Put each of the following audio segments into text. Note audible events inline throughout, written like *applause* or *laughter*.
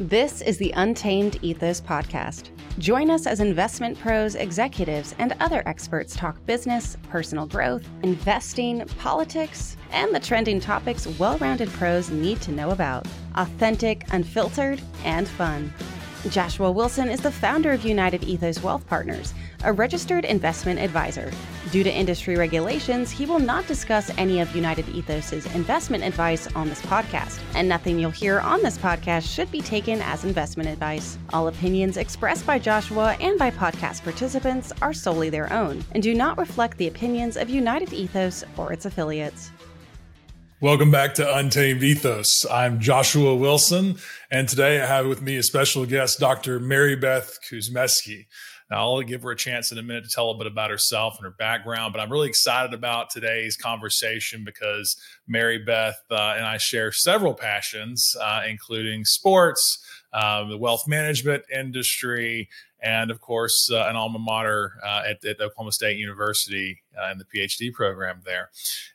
This is the Untamed Ethos Podcast. Join us as investment pros, executives, and other experts talk business, personal growth, investing, politics, and the trending topics well rounded pros need to know about. Authentic, unfiltered, and fun. Joshua Wilson is the founder of United Ethos Wealth Partners a registered investment advisor. Due to industry regulations, he will not discuss any of United Ethos's investment advice on this podcast, and nothing you'll hear on this podcast should be taken as investment advice. All opinions expressed by Joshua and by podcast participants are solely their own and do not reflect the opinions of United Ethos or its affiliates. Welcome back to Untamed Ethos. I'm Joshua Wilson, and today I have with me a special guest, Dr. Maribeth Kuzmeski. Now, I'll give her a chance in a minute to tell a bit about herself and her background, but I'm really excited about today's conversation because Maribeth uh, and I share several passions, uh, including sports, um, the wealth management industry, and of course, uh, an alma mater uh, at, at, Oklahoma State University uh, in the PhD program there.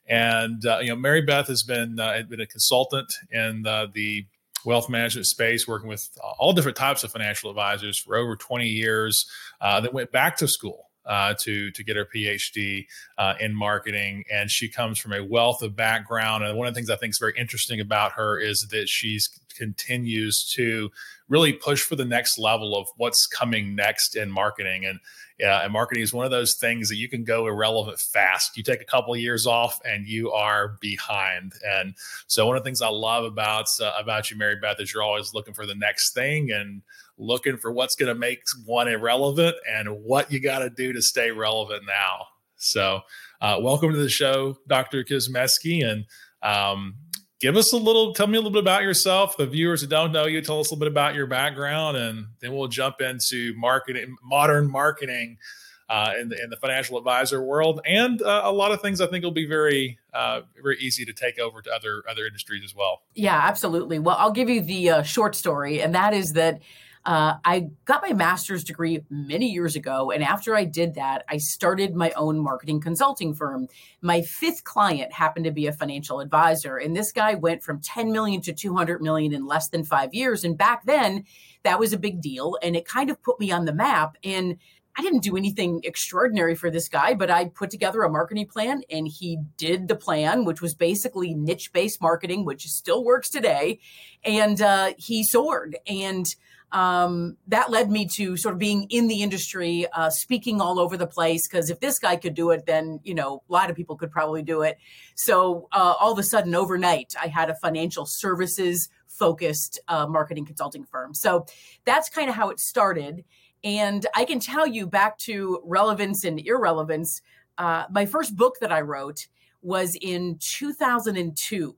And uh, you know, Maribeth has been been a consultant in the wealth management space, working with all different types of financial advisors for over 20 years. Uh, that went back to school uh, to to get her PhD uh, in marketing, and she comes from a wealth of background. And one of the things I think is very interesting about her is that she's continues to really push for the next level of what's coming next in marketing. And yeah, and marketing is one of those things that you can go irrelevant fast. You take a couple of years off and you are behind. And so one of the things I love about uh, about you, Maribeth, is you're always looking for the next thing and looking for what's going to make one irrelevant and what you got to do to stay relevant now. So, uh, welcome to the show, Dr. Kuzmeski, and um, give us a little tell me a little bit about yourself. The viewers that don't know you tell us a little bit about your background and then we'll jump into marketing modern marketing uh, in, the, in the financial advisor world. And uh, a lot of things i think will be very uh, very easy to take over to other other industries as well. Yeah absolutely. Well i'll give you the uh, short story and that is that uh, I got my master's degree many years ago. And after I did that, I started my own marketing consulting firm. My fifth client happened to be a financial advisor. And this guy went from 10 million to 200 million in less than five years. And back then, that was a big deal. And it kind of put me on the map. And I didn't do anything extraordinary for this guy, but I put together a marketing plan and he did the plan, which was basically niche based marketing, which still works today. And uh, he soared. And um, that led me to sort of being in the industry, uh, speaking all over the place. Because if this guy could do it, then you know a lot of people could probably do it. So uh, all of a sudden, overnight, I had a financial services focused uh, marketing consulting firm. So that's kind of how it started. And I can tell you back to relevance and irrelevance. Uh, my first book that I wrote was in 2002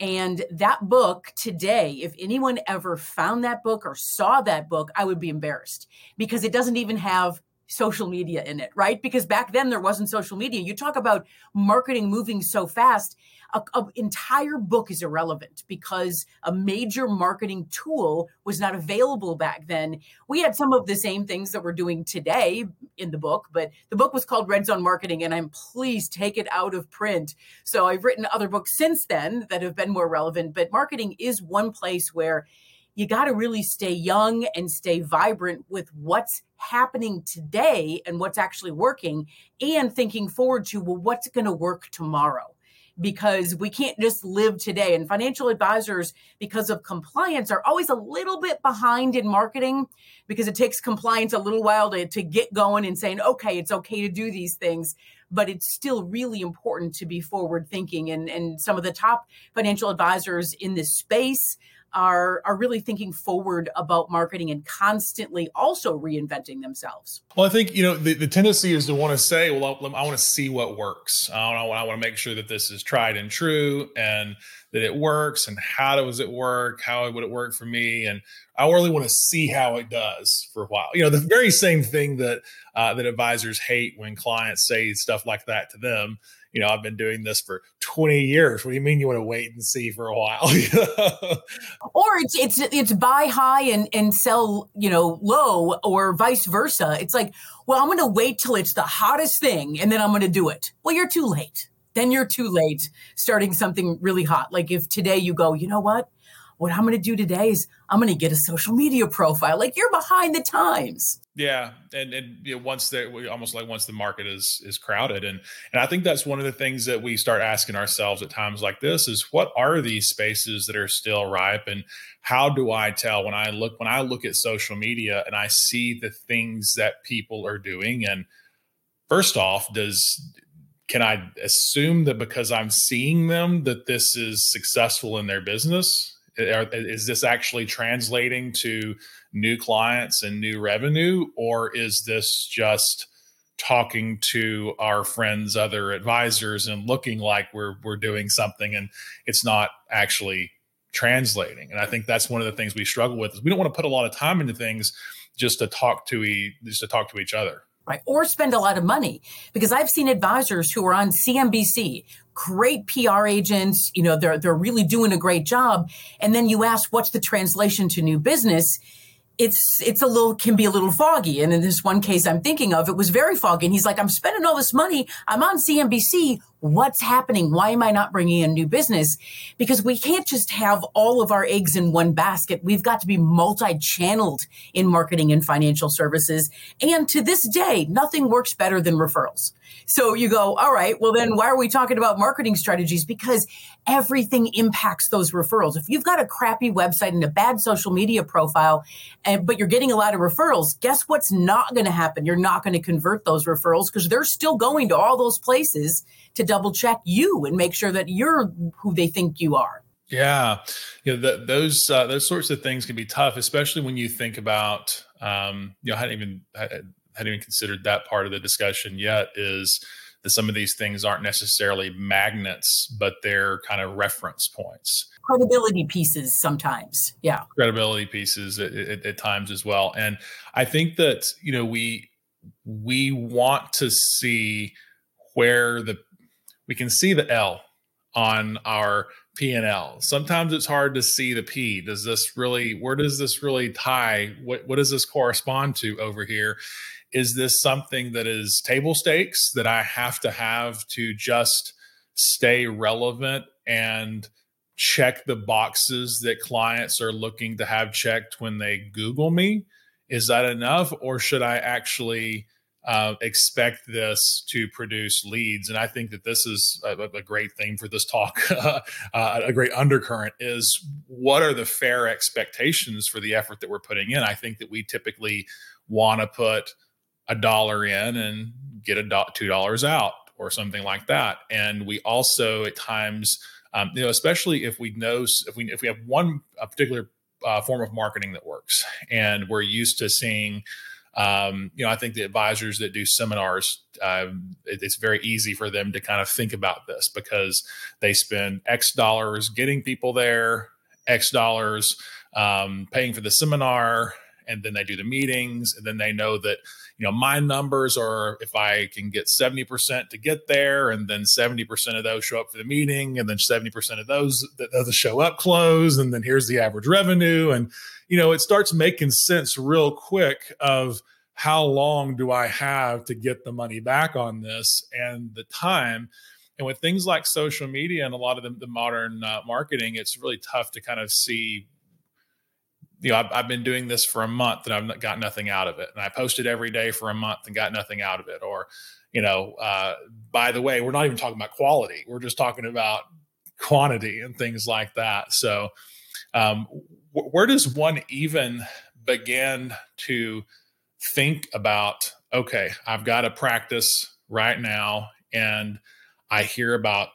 and that book today, if anyone ever found that book or saw that book, I would be embarrassed because it doesn't even have social media in it, right? Because back then there wasn't social media. You talk about marketing moving so fast an entire book is irrelevant because a major marketing tool was not available back then. We had some of the same things that we're doing today in the book, but the book was called Red Zone Marketing, and I'm pleased take it out of print. So I've written other books since then that have been more relevant, but marketing is one place where you got to really stay young and stay vibrant with what's happening today and what's actually working and thinking forward to well what's going to work tomorrow because we can't just live today. And financial advisors, because of compliance, are always a little bit behind in marketing because it takes compliance a little while to, to get going and saying, okay, it's okay to do these things. But it's still really important to be forward thinking. And, and some of the top financial advisors in this space are are really thinking forward about marketing and constantly also reinventing themselves. Well, I think you know the, the tendency is to want to say, well, I, I want to see what works. I, want, I want to make sure that this is tried and true and that it works. And how does it work? How would it work for me? And I really want to see how it does for a while. You know, the very same thing that uh, that advisors hate when clients say stuff like that to them you know, I've been doing this for 20 years. What do you mean you want to wait and see for a while? *laughs* or it's it's it's buy high and and sell, you know, low or vice versa. It's like, well, I'm going to wait till it's the hottest thing and then I'm going to do it. Well, you're too late. Then you're too late starting something really hot. Like if today you go, you know what? What I'm going to do today is I'm going to get a social media profile. Like you're behind the times. Yeah, and and you know, once that almost like once the market is is crowded, and and I think that's one of the things that we start asking ourselves at times like this is what are these spaces that are still ripe, and how do I tell when I look when I look at social media and I see the things that people are doing, and first off, does can I assume that because I'm seeing them that this is successful in their business? Is this actually translating to new clients and new revenue, or is this just talking to our friends, other advisors, and looking like we're we're doing something, and it's not actually translating? And I think that's one of the things we struggle with is we don't want to put a lot of time into things just to talk to e just to talk to each other right? Or spend a lot of money because I've seen advisors who are on CNBC, great PR agents, you know, they're they're really doing a great job, and then you ask what's the translation to new business, it's it's a little can be a little foggy. And in this one case I'm thinking of, it was very foggy. And he's like, I'm spending all this money. I'm on CNBC. What's happening? Why am I not bringing in new business? Because we can't just have all of our eggs in one basket. We've got to be multi-channeled in marketing and financial services. And to this day, nothing works better than referrals. So you go, all right, well then why are we talking about marketing strategies? Because everything impacts those referrals. If you've got a crappy website and a bad social media profile, and but you're getting a lot of referrals, guess what's not going to happen? You're not going to convert those referrals because they're still going to all those places to double check you and make sure that you're who they think you are. Yeah, you know the, those uh, those sorts of things can be tough, especially when you think about um, you know I hadn't even hadn't even considered that part of the discussion yet. Is that some of these things aren't necessarily magnets, but they're kind of reference points. Credibility pieces sometimes. Yeah. Credibility pieces at, at, at times as well. And I think that, you know, we, we want to see where the, we can see the L on our P and L. Sometimes it's hard to see the P. Does this really, where does this really tie? What, what does this correspond to over here? Is this something that is table stakes that I have to have to just stay relevant and check the boxes that clients are looking to have checked when they Google me? Is that enough? Or should I actually uh, expect this to produce leads? And I think that this is a, a great theme for this talk. *laughs* uh, a great undercurrent is what are the fair expectations for the effort that we're putting in? I think that we typically want to put a dollar in and get a do- two dollars out or something like that. And we also at times, um, you know, especially if we know if we if we have one particular uh, form of marketing that works, and we're used to seeing. Um, you know, I think the advisors that do seminars, uh, it, it's very easy for them to kind of think about this because they spend X dollars getting people there, X dollars um, paying for the seminar, and then they do the meetings and then they know that you know my numbers are if i can get 70% to get there and then 70% of those show up for the meeting and then 70% of those that doesn't show up close and then here's the average revenue. And you know it starts making sense real quick of how long do i have to get the money back on this and the time. And with things like social media and a lot of the, the modern uh, marketing it's really tough to kind of see you know, I've, I've, been doing this for a month and I've got nothing out of it. And I posted every day for a month and got nothing out of it. Or, you know, uh, by the way, we're not even talking about quality. We're just talking about quantity and things like that. So, um, where does one even begin to think about, okay, I've got to practice right now. And I hear about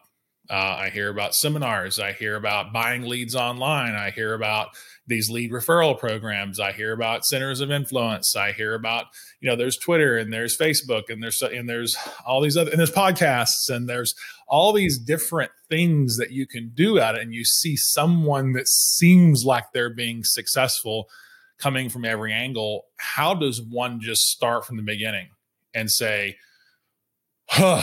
uh, I hear about seminars. I hear about buying leads online. I hear about these lead referral programs. I hear about centers of influence. I hear about you know there's Twitter and there's Facebook and there's and there's all these other and there's podcasts and there's all these different things that you can do at it. And you see someone that seems like they're being successful coming from every angle. How does one just start from the beginning and say, huh?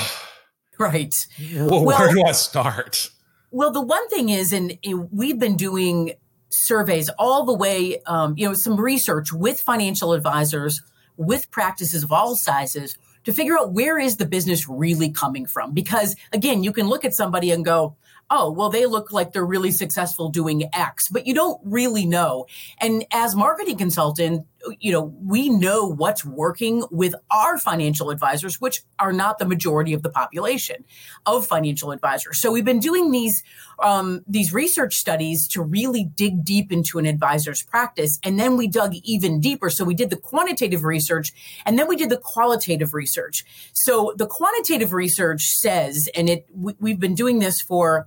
Right. Well, well, where do I start? Well, the one thing is, and we've been doing surveys all the way, um, you know, some research with financial advisors, with practices of all sizes to figure out where is the business really coming from. Because again, you can look at somebody and go, oh, well, they look like they're really successful doing X, but you don't really know. And as marketing consultant, you know, we know what's working with our financial advisors, which are not the majority of the population of financial advisors. So we've been doing these um, these research studies to really dig deep into an advisor's practice, and then we dug even deeper. So we did the quantitative research, and then we did the qualitative research. So the quantitative research says, and it we, we've been doing this for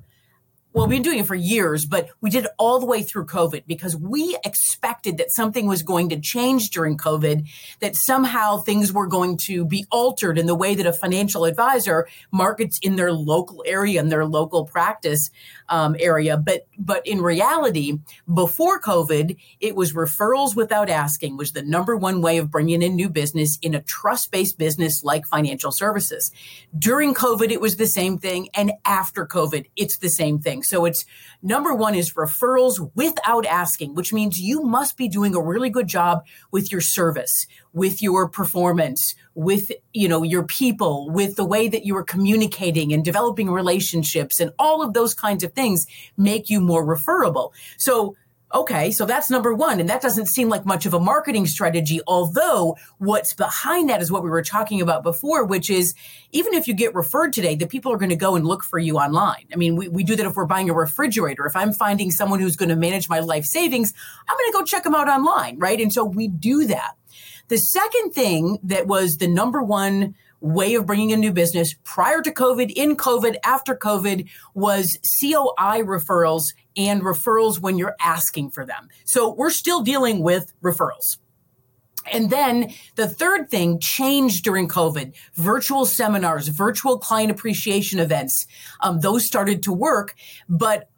well, we've been doing it for years, but we did it all the way through COVID because we expected that something was going to change during COVID, that somehow things were going to be altered in the way that a financial advisor markets in their local area and their local practice um, area. But but in reality, before COVID, it was referrals without asking was the number one way of bringing in new business in a trust based business like financial services. During COVID, it was the same thing, and after COVID, it's the same thing. So it's number one is referrals without asking, which means you must be doing a really good job with your service, with your performance, with you know your people, with the way that you are communicating and developing relationships and all of those kinds of things make you more referable. So Okay, so that's number one. And that doesn't seem like much of a marketing strategy. Although what's behind that is what we were talking about before, which is even if you get referred today, the people are going to go and look for you online. I mean, we, we do that if we're buying a refrigerator. If I'm finding someone who's going to manage my life savings, I'm going to go check them out online, right? And so we do that. The second thing that was the number one way of bringing in new business prior to COVID, in COVID, after COVID was COI referrals and referrals when you're asking for them. So we're still dealing with referrals. And then the third thing changed during COVID virtual seminars, virtual client appreciation events. Um, those started to work, but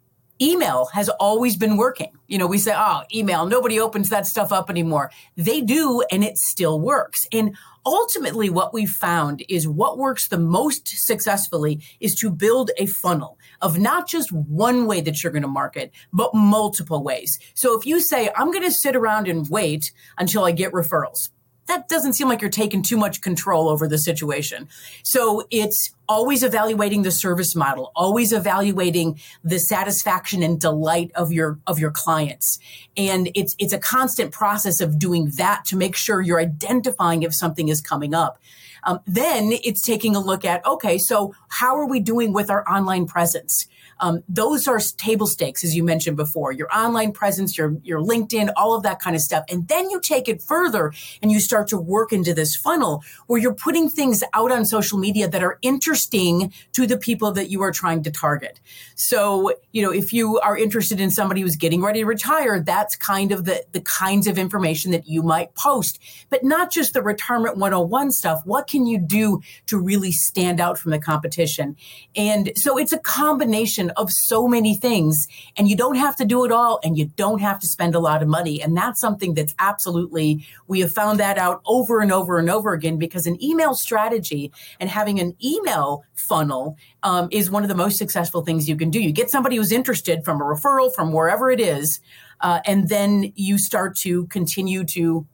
email has always been working. You know, we say, oh, email, nobody opens that stuff up anymore. They do, and it still works. And ultimately, what we found is what works the most successfully is to build a funnel of not just one way that you're going to market, but multiple ways. So if you say, I'm going to sit around and wait until I get referrals, that doesn't seem like you're taking too much control over the situation. So it's always evaluating the service model, always evaluating the satisfaction and delight of your of your clients. And it's it's a constant process of doing that to make sure you're identifying if something is coming up. Um, then it's taking a look at okay, so how are we doing with our online presence? Um, those are table stakes, as you mentioned before, your online presence, your, your LinkedIn, all of that kind of stuff. And then you take it further and you start to work into this funnel where you're putting things out on social media that are interesting to the people that you are trying to target. So, you know, if you are interested in somebody who's getting ready to retire, that's kind of the, the kinds of information that you might post, but not just the retirement 101 stuff. What can you do to really stand out from the competition? And so it's a combination combination of so many things and you don't have to do it all and you don't have to spend a lot of money. And that's something that's absolutely, we have found that out over and over and over again because an email strategy and having an email funnel um, is one of the most successful things you can do. You get somebody who's interested from a referral from wherever it is, uh, and then you start to continue to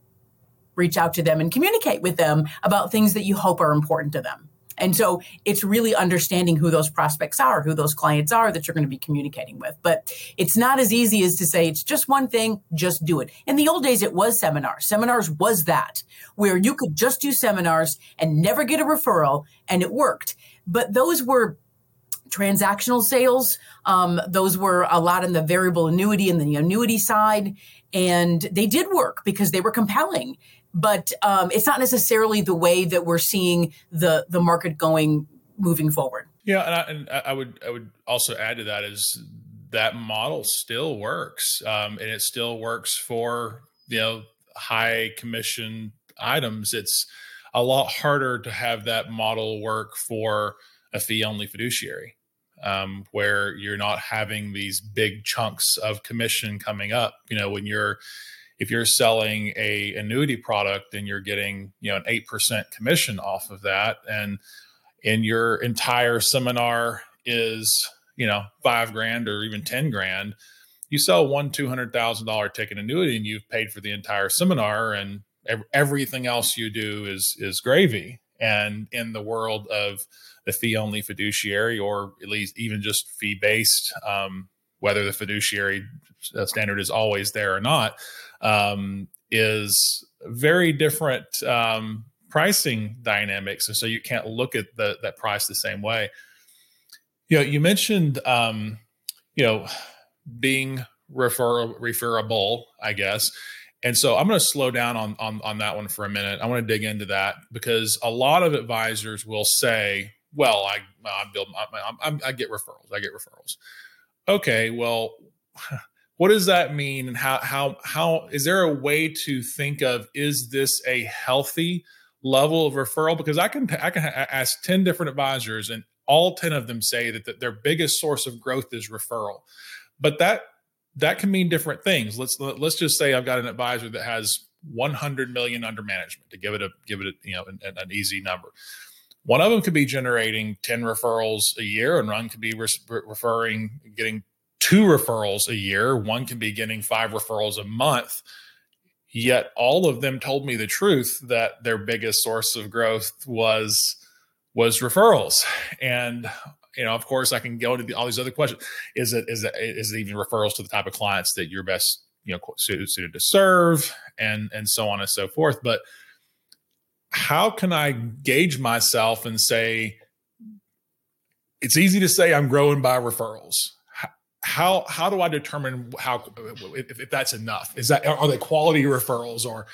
reach out to them and communicate with them about things that you hope are important to them. And so it's really understanding who those prospects are, who those clients are that you're going to be communicating with. But it's not as easy as to say it's just one thing, just do it. In the old days, it was seminars. Seminars was that, where you could just do seminars and never get a referral, and it worked. But those were transactional sales. Um, those were a lot in the variable annuity and the annuity side. And they did work because they were compelling but um, it's not necessarily the way that we're seeing the the market going moving forward. Yeah, and I, and I would I would also add to that is that model still works, um, and it still works for you know high commission items. It's a lot harder to have that model work for a fee only fiduciary. Um, where you're not having these big chunks of commission coming up. You know, when you're if you're selling a annuity product and you're getting you know an 8% commission off of that. And and your entire seminar is you know five grand or even 10 grand. You sell one $200000 ticket annuity and you've paid for the entire seminar and everything else you do is is gravy. And in the world of the fee only fiduciary, or at least even just fee based, um, whether the fiduciary uh, standard is always there or not, um, is very different um, pricing dynamics. And so you can't look at the, that price the same way. You know, you mentioned, um, you know, being refer- referable, I guess. And so I'm going to slow down on, on on that one for a minute. I want to dig into that because a lot of advisors will say, "Well, I I build I, I, I get referrals. I get referrals." Okay, well, what does that mean, and how how how is there a way to think of is this a healthy level of referral? Because I can I can ask ten different advisors, and all ten of them say that, that their biggest source of growth is referral, but that that can mean different things. Let's let's just say I've got an advisor that has 100 million under management to give it a give it a, you know an, an easy number. One of them could be generating 10 referrals a year, and one could be re- referring getting two referrals a year. One can be getting five referrals a month. Yet all of them told me the truth that their biggest source of growth was was referrals. And you know, of course, I can go to the, all these other questions. Is it is it is it even referrals to the type of clients that you're best you know suited, suited to serve, and and so on and so forth. But how can I gauge myself and say it's easy to say I'm growing by referrals? How how do I determine how if, if that's enough? Is that are they quality referrals or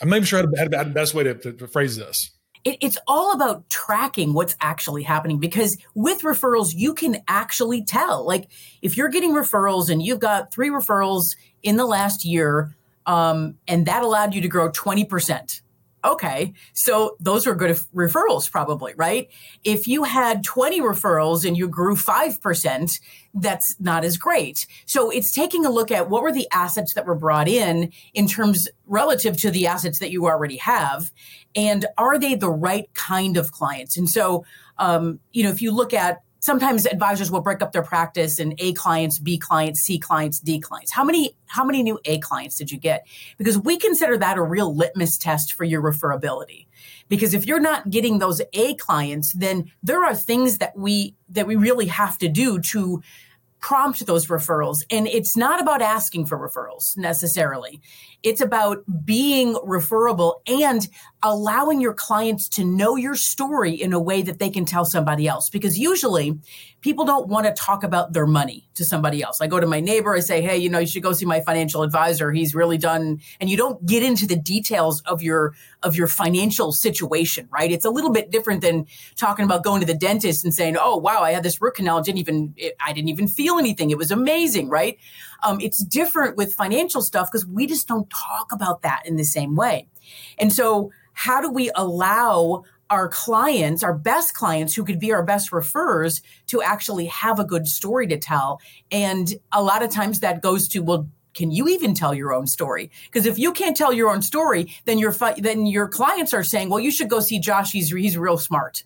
I'm not even sure how the best way to, to, to phrase this it, it's all about tracking what's actually happening because with referrals, you can actually tell. Like if you're getting referrals and you've got three referrals in the last year, um, and that allowed you to grow 20%. Okay, so those were good referrals, probably, right? If you had 20 referrals and you grew 5%, that's not as great. So it's taking a look at what were the assets that were brought in in terms relative to the assets that you already have, and are they the right kind of clients? And so, um, you know, if you look at sometimes advisors will break up their practice in A clients, B clients, C clients, D clients. How many how many new A clients did you get? Because we consider that a real litmus test for your referability. Because if you're not getting those A clients, then there are things that we that we really have to do to prompt those referrals. And it's not about asking for referrals necessarily. It's about being referable and allowing your clients to know your story in a way that they can tell somebody else. Because usually people don't want to talk about their money to somebody else. I go to my neighbor, I say, hey, you know, you should go see my financial advisor. He's really done, and you don't get into the details of your of your financial situation, right? It's a little bit different than talking about going to the dentist and saying, oh wow, I had this root canal, didn't even it, I didn't even feel anything. It was amazing, right? Um, it's different with financial stuff because we just don't talk about that in the same way. And so how do we allow our clients, our best clients who could be our best refers to actually have a good story to tell. And a lot of times that goes to, well, can you even tell your own story? Because if you can't tell your own story, then your then your clients are saying, well, you should go see Josh. He's he's real smart.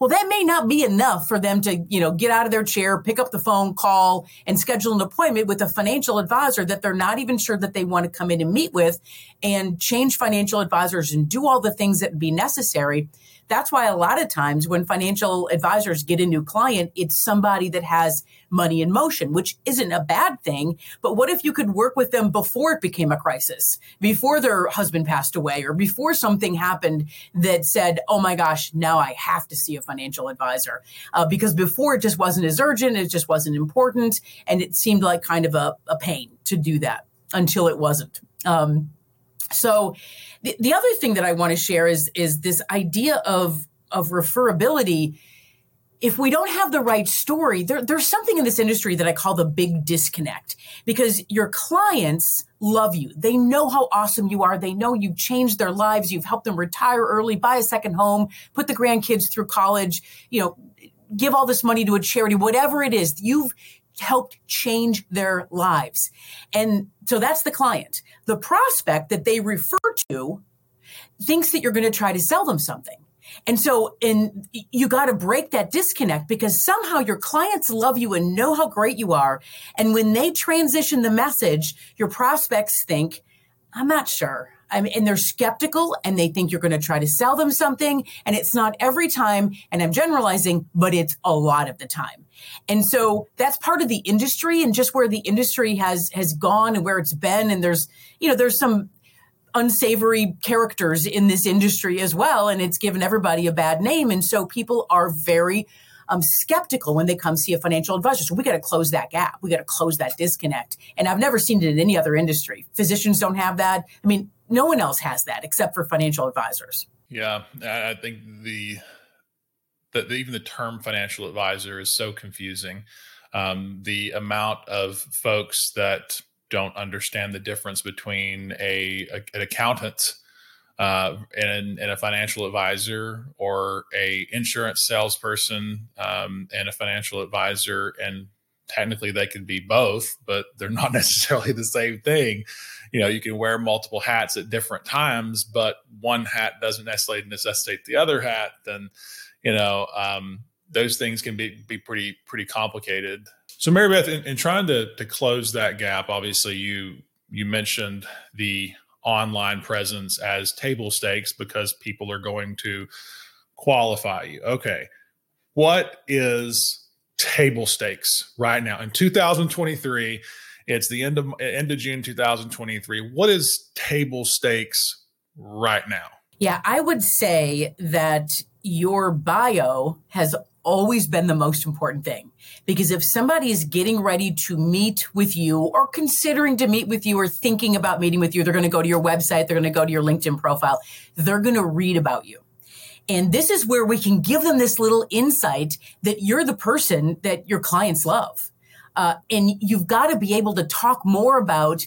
Well, that may not be enough for them to, you know, get out of their chair, pick up the phone, call, and schedule an appointment with a financial advisor that they're not even sure that they want to come in and meet with and change financial advisors and do all the things that would be necessary that's why a lot of times when financial advisors get a new client, it's somebody that has money in motion, which isn't a bad thing. But what if you could work with them before it became a crisis, before their husband passed away, or before something happened that said, oh my gosh, now I have to see a financial advisor? Uh, because before it just wasn't as urgent, it just wasn't important, and it seemed like kind of a, a pain to do that until it wasn't. Um, so the, the other thing that I want to share is is this idea of of referability if we don't have the right story, there, there's something in this industry that I call the big disconnect because your clients love you. They know how awesome you are. They know you've changed their lives. You've helped them retire early, buy a second home, put the grandkids through college, you know, give all this money to a charity, whatever it is. You've helped change their lives. And so that's the client. The prospect that they refer to thinks that you're going to try to sell them something. And so, and you got to break that disconnect because somehow your clients love you and know how great you are. And when they transition the message, your prospects think, I'm not sure. I mean, and they're skeptical and they think you're going to try to sell them something. And it's not every time. And I'm generalizing, but it's a lot of the time. And so that's part of the industry and just where the industry has, has gone and where it's been. And there's, you know, there's some unsavory characters in this industry as well. And it's given everybody a bad name. And so people are very um, skeptical when they come see a financial advisor. So we got to close that gap. We got to close that disconnect. And I've never seen it in any other industry. Physicians don't have that. I mean, no one else has that except for financial advisors. Yeah, I think the that even the term financial advisor is so confusing. Um, the amount of folks that don't understand the difference between a, a an accountant uh, and, and a financial advisor or a insurance salesperson um, and a financial advisor and technically they could be both but they're not *laughs* necessarily the same thing you know you can wear multiple hats at different times but one hat doesn't necessarily necessitate the other hat then you know um, those things can be be pretty pretty complicated so maribeth in, in trying to to close that gap obviously you you mentioned the online presence as table stakes because people are going to qualify you. Okay. What is table stakes right now in 2023? It's the end of end of June 2023. What is table stakes right now? Yeah, I would say that your bio has always been the most important thing. Because if somebody is getting ready to meet with you or considering to meet with you or thinking about meeting with you, they're going to go to your website, they're going to go to your LinkedIn profile, they're going to read about you. And this is where we can give them this little insight that you're the person that your clients love. Uh, and you've got to be able to talk more about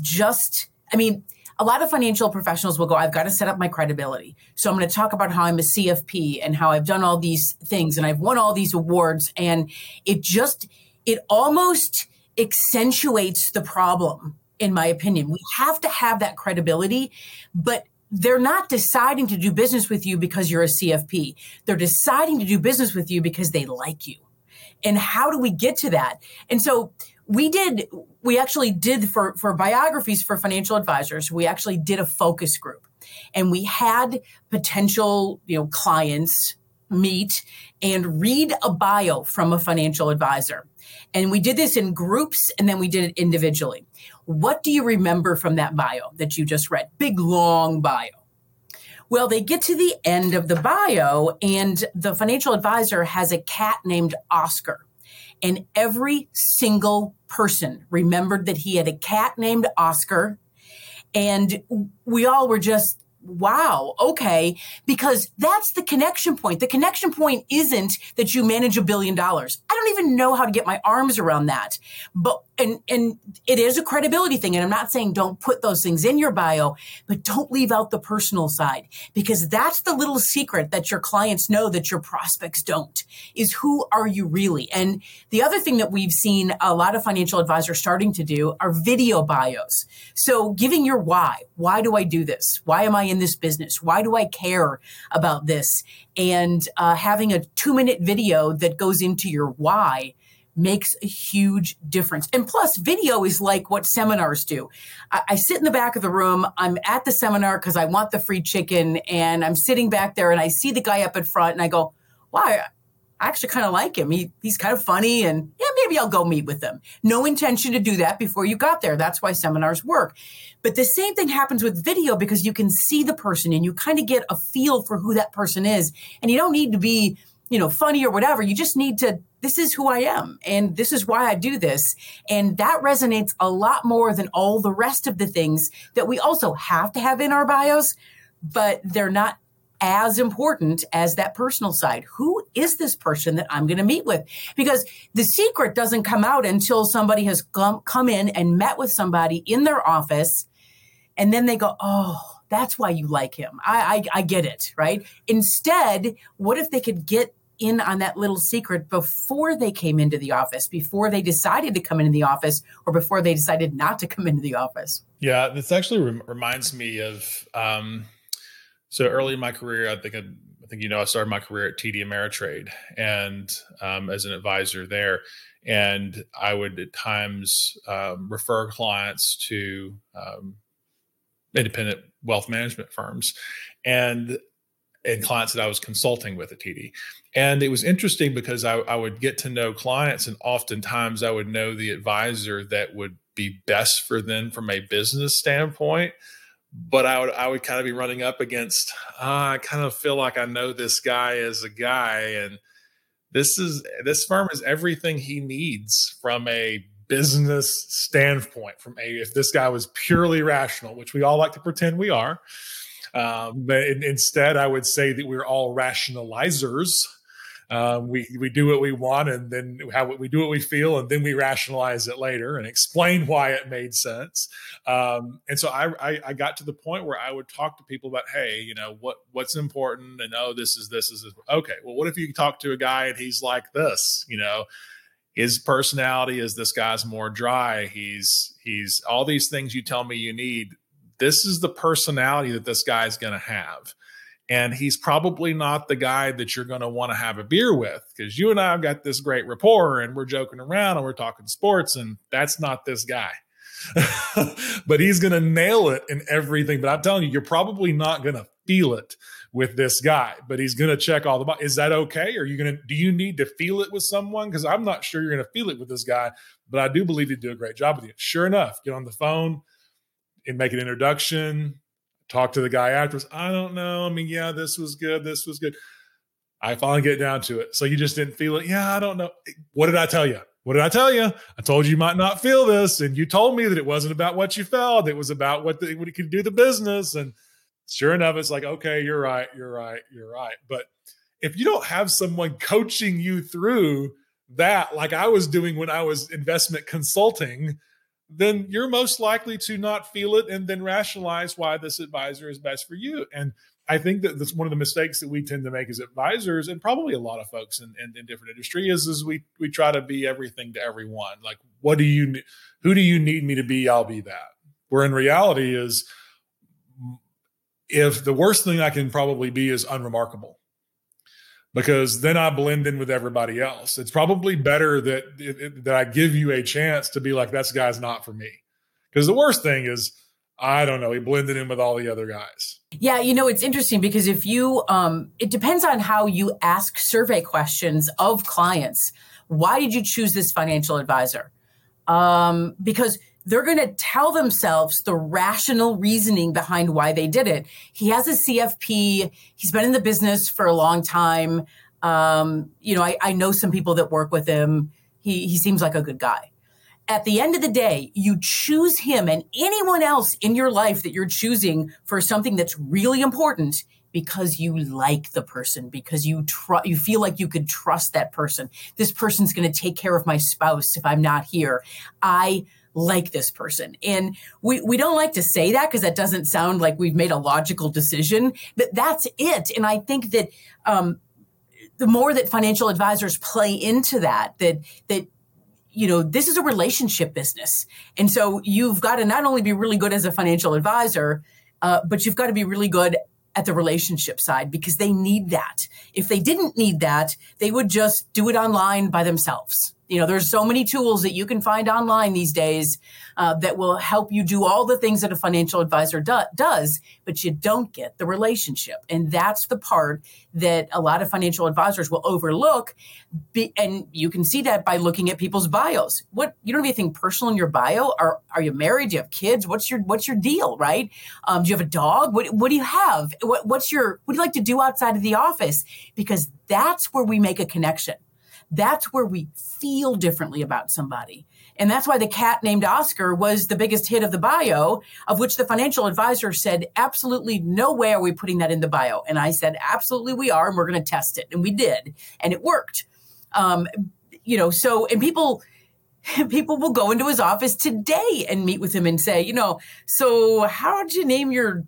just, I mean, a lot of financial professionals will go, I've got to set up my credibility. So I'm going to talk about how I'm a CFP and how I've done all these things and I've won all these awards. And it just, it almost accentuates the problem, in my opinion. We have to have that credibility, but they're not deciding to do business with you because you're a CFP. They're deciding to do business with you because they like you. And how do we get to that? And so we did we actually did for for biographies for financial advisors we actually did a focus group. And we had potential you know clients meet and read a bio from a financial advisor. And we did this in groups and then we did it individually. What do you remember from that bio that you just read? Big long bio well they get to the end of the bio and the financial advisor has a cat named oscar and every single person remembered that he had a cat named Oscar. And we all were just wow, okay, because that's the connection point. The connection point isn't that you manage a billion dollars. I don't even know how to get my arms around that. But and and it is a credibility thing. And i'm not saying don't put those things in your bio but don't leave out the personal side because that's the little secret that your clients know that your prospects don't is who are you really? And the other thing that we've seen a lot of financial advisors starting to do are video bios. So giving your why why do i do this? Why am i in this business? Why do i care about this? And uh, having a two minute video that goes into your why makes a huge difference. And plus, video is like what seminars do. I, I sit in the back of the room. I'm at the seminar because I want the free chicken, and I'm sitting back there, and I see the guy up in front, and I go, "Wow, I actually kind of like him. He, he's kind of funny, and yeah, maybe I'll go meet with him." No intention to do that before you got there. That's why seminars work. But the same thing happens with video because you can see the person, and you kind of get a feel for who that person is, and you don't need to be you know, funny or whatever. You just need to, this is who I am and this is why I do this. And that resonates a lot more than all the rest of the things that we also have to have in our bios, but they're not as important as that personal side. Who is this person that I'm going to meet with? Because the secret doesn't come out until somebody has come, come in and met with somebody in their office. And then they go, Oh, that's why you like him. I, I, I get it, right? Instead, what if they could get in on that little secret before they came into the office, before they decided to come into the office, or before they decided not to come into the office. Yeah, this actually re- reminds me of um, so early in my career. I think I, I, think you know I started my career at TD Ameritrade and um, as an advisor there, and I would at times um, refer clients to um, independent wealth management firms, and and clients that I was consulting with at TD. And it was interesting because I, I, would get to know clients, and oftentimes I would know the advisor that would be best for them from a business standpoint. But I would I would kind of be running up against. Uh, I kind of feel like I know this guy as a guy, and this is this firm is everything he needs from a business standpoint. From a if this guy was purely rational, which we all like to pretend we are, um, but in, instead, I would say that we're all rationalizers. Um, we we do what we want, and then how we do what we feel, and then we rationalize it later and explain why it made sense. Um, and so I, I, I got to the point where I would talk to people about, hey, you know what what's important, and oh, this is this is this. okay. Well, what if you talk to a guy and he's like this, you know? His personality is this guy's more dry. He's he's all these things you tell me you need this is the personality that this guy's going to have. And he's probably not the guy that you're going to want to have a beer with because you and I have got this great rapport and we're joking around and we're talking sports, and that's not this guy. *laughs* but he's going to nail it in everything. But I'm telling you, you're probably not going to feel it with this guy, but he's going to check all the boxes. Is that okay? Are you going to, do you need to feel it with someone? Because I'm not sure you're going to feel it with this guy, but I do believe he'd do a great job with you. Sure enough, get on the phone, and make an introduction, talk to the guy afterwards. I don't know. I mean, yeah, this was good. This was good. I finally get down to it. So you just didn't feel it. Yeah, I don't know. What did I tell you? What did I tell you? I told you you might not feel this, and you told me that it wasn't about what you felt. It was about what the, what it could do the business. And sure enough, it's like, okay, you're right, you're right, you're right. But if you don't have someone coaching you through that, like I was doing when I was investment consulting, then you're most likely to not feel it and then rationalize why this advisor is best for you. And I think that that's one of the mistakes that we tend to make as advisors, and probably a lot of folks in, in, in, different industry, is is we we try to be everything to everyone. Like, what do you, who do you need me to be? I'll be that. Where in reality is, if the worst thing I can probably be is unremarkable, because then I blend in with everybody else. It's probably better that it, that I give you a chance to be like, "That guy's not for me." Because the worst thing is, I don't know, he blended in with all the other guys. Yeah, you know, it's interesting because if you, um, it depends on how you ask survey questions of clients. Why did you choose this financial advisor? Um, because they're going to tell themselves the rational reasoning behind why they did it. He has a CFP. He's been in the business for a long time. Um, you know, I, I know some people that work with him. He, he seems like a good guy. At the end of the day, you choose him and anyone else in your life that you're choosing for something that's really important because you like the person because you tr- you feel like you could trust that person. This person's going to take care of my spouse if I'm not here. I like this person. And we, we don't like to say that because that doesn't sound like we've made a logical decision, but that's it. And I think that um, the more that financial advisors play into that, that, that, you know, this is a relationship business. And so you've got to not only be really good as a financial advisor, uh, but you've got to be really good at the relationship side because they need that. If they didn't need that, they would just do it online by themselves. You know, there's so many tools that you can find online these days uh, that will help you do all the things that a financial advisor do- does, but you don't get the relationship. And that's the part that a lot of financial advisors will overlook. Be- and you can see that by looking at people's bios. What you don't have anything personal in your bio? Are are you married? Do you have kids? What's your what's your deal? Right? Um, do you have a dog? What what do you have? What, what's your what do you like to do outside of the office? Because that's where we make a connection that's where we feel differently about somebody. And that's why the cat named Oscar was the biggest hit of the bio, of which the financial advisor said, absolutely no way are we putting that in the bio. And I said, absolutely we are, and we're going to test it. And we did, and it worked. Um, you know, so, and people, *laughs* people will go into his office today and meet with him and say, you know, so how did you name your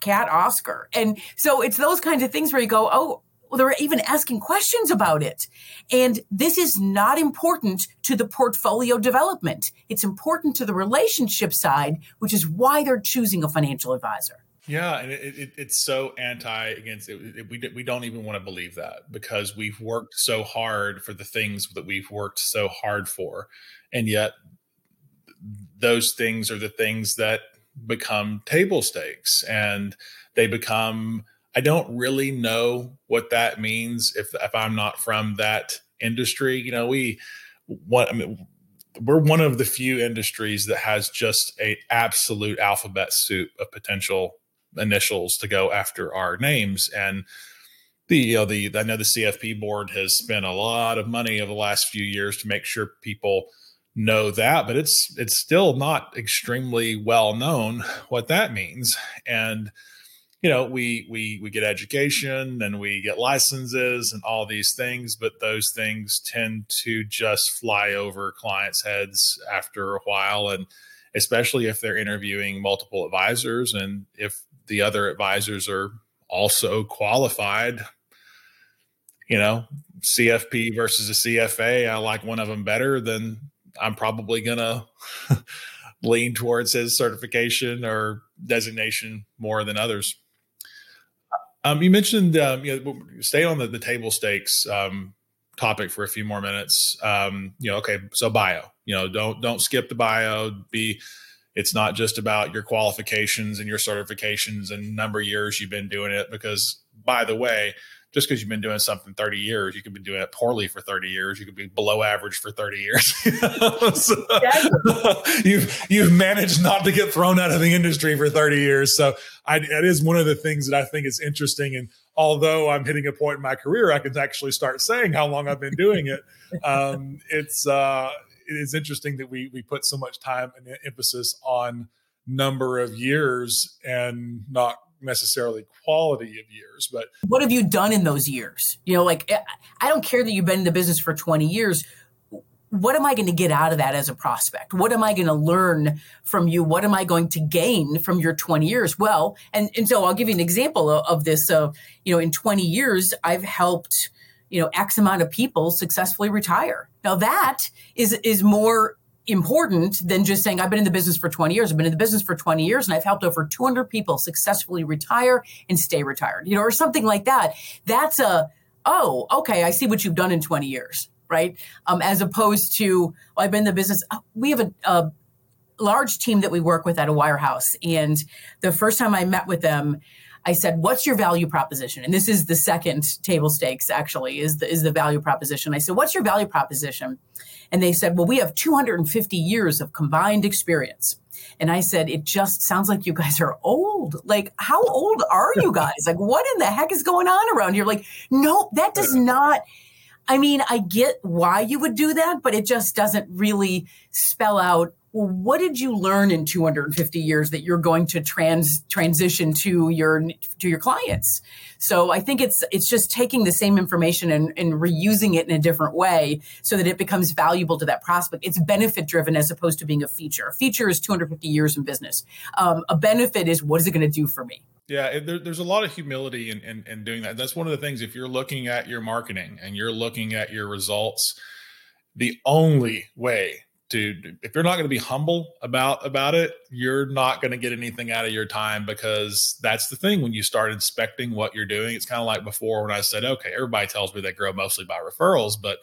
cat Oscar? And so it's those kinds of things where you go, oh, well, they're even asking questions about it. And this is not important to the portfolio development. It's important to the relationship side, which is why they're choosing a financial advisor. Yeah, and it, it, it's so anti against it. We we don't even want to believe that because we've worked so hard for the things that we've worked so hard for, and yet those things are the things that become table stakes and they become I don't really know what that means if if I'm not from that industry. You know, we what I mean we're one of the few industries that has just a absolute alphabet soup of potential initials to go after our names and the you know the I know the CFP board has spent a lot of money over the last few years to make sure people know that, but it's it's still not extremely well known what that means. And you know, we we we get education and we get licenses and all these things, but those things tend to just fly over clients' heads after a while and especially if they're interviewing multiple advisors and if the other advisors are also qualified you know, CFP versus a CFA, I like one of them better, then I'm probably to *laughs* lean towards his certification or designation more than others. Um, you mentioned, um, you know, stay on the, the table stakes um, topic for a few more minutes. Um, you know, okay, so bio, you know, don't don't skip the bio. Be it's not just about your qualifications and your certifications and number of years you've been doing it. Because by the way, just because you've been doing something 30 years, you could be doing it poorly for 30 years. You could be below average for 30 years. *laughs* so, you've you've managed not to get thrown out of the industry for 30 years. So I, that is one of the things that I think is interesting. And although I'm hitting a point in my career, I can actually start saying how long I've been doing it. *laughs* Um, it's uh, it is interesting that we we put so much time and emphasis on number of years and not necessarily quality of years, but what have you done in those years? You know, like eh, I don't care that you've been in the business for 20 years. What am I going to get out of that as a prospect? What am I going to learn from you? What am I going to gain from your 20 years? Well, and, and so I'll give you an example of, of this. So, you know, in 20 years, I've helped, you know, X amount of people successfully retire. Now that is, is more important than just saying I've been in the business for 20 years. I've been in the business for 20 years and I've helped over 200 people successfully retire and stay retired, you know, or something like that. That's a, oh, okay, I see what you've done in 20 years, right? Um, as opposed to, I've been in the business. Uh, we have a, a large team that we work with at a wirehouse. And the first time I met with them, I said, "What's your value proposition?" And this is the second table stakes. Actually, is the is the value proposition. I said, "What's your value proposition?" And they said, Well, we have 250 years of combined experience. And I said, It just sounds like you guys are old. Like, how old are you guys? like, what in the heck is going on around here? Like, no, that does not. I mean, I get why you would do that, but it just doesn't really spell out well, what did you learn in 250 years that you're going to trans transition to your to your clients? So I think it's it's just taking the same information and, and reusing it in a different way so that it becomes valuable to that prospect. It's benefit driven as opposed to being a feature. A feature is 250 years in business. Um, a benefit is what is it going to do for me? Yeah, there, there's a lot of humility in, in, in doing that. That's one of the things. If you're looking at your marketing and you're looking at your results, the only way to if you're not going to be humble about about it you're not going to get anything out of your time because that's the thing. When you start inspecting what you're doing it's kind of like before when i said okay everybody tells me they grow mostly by referrals but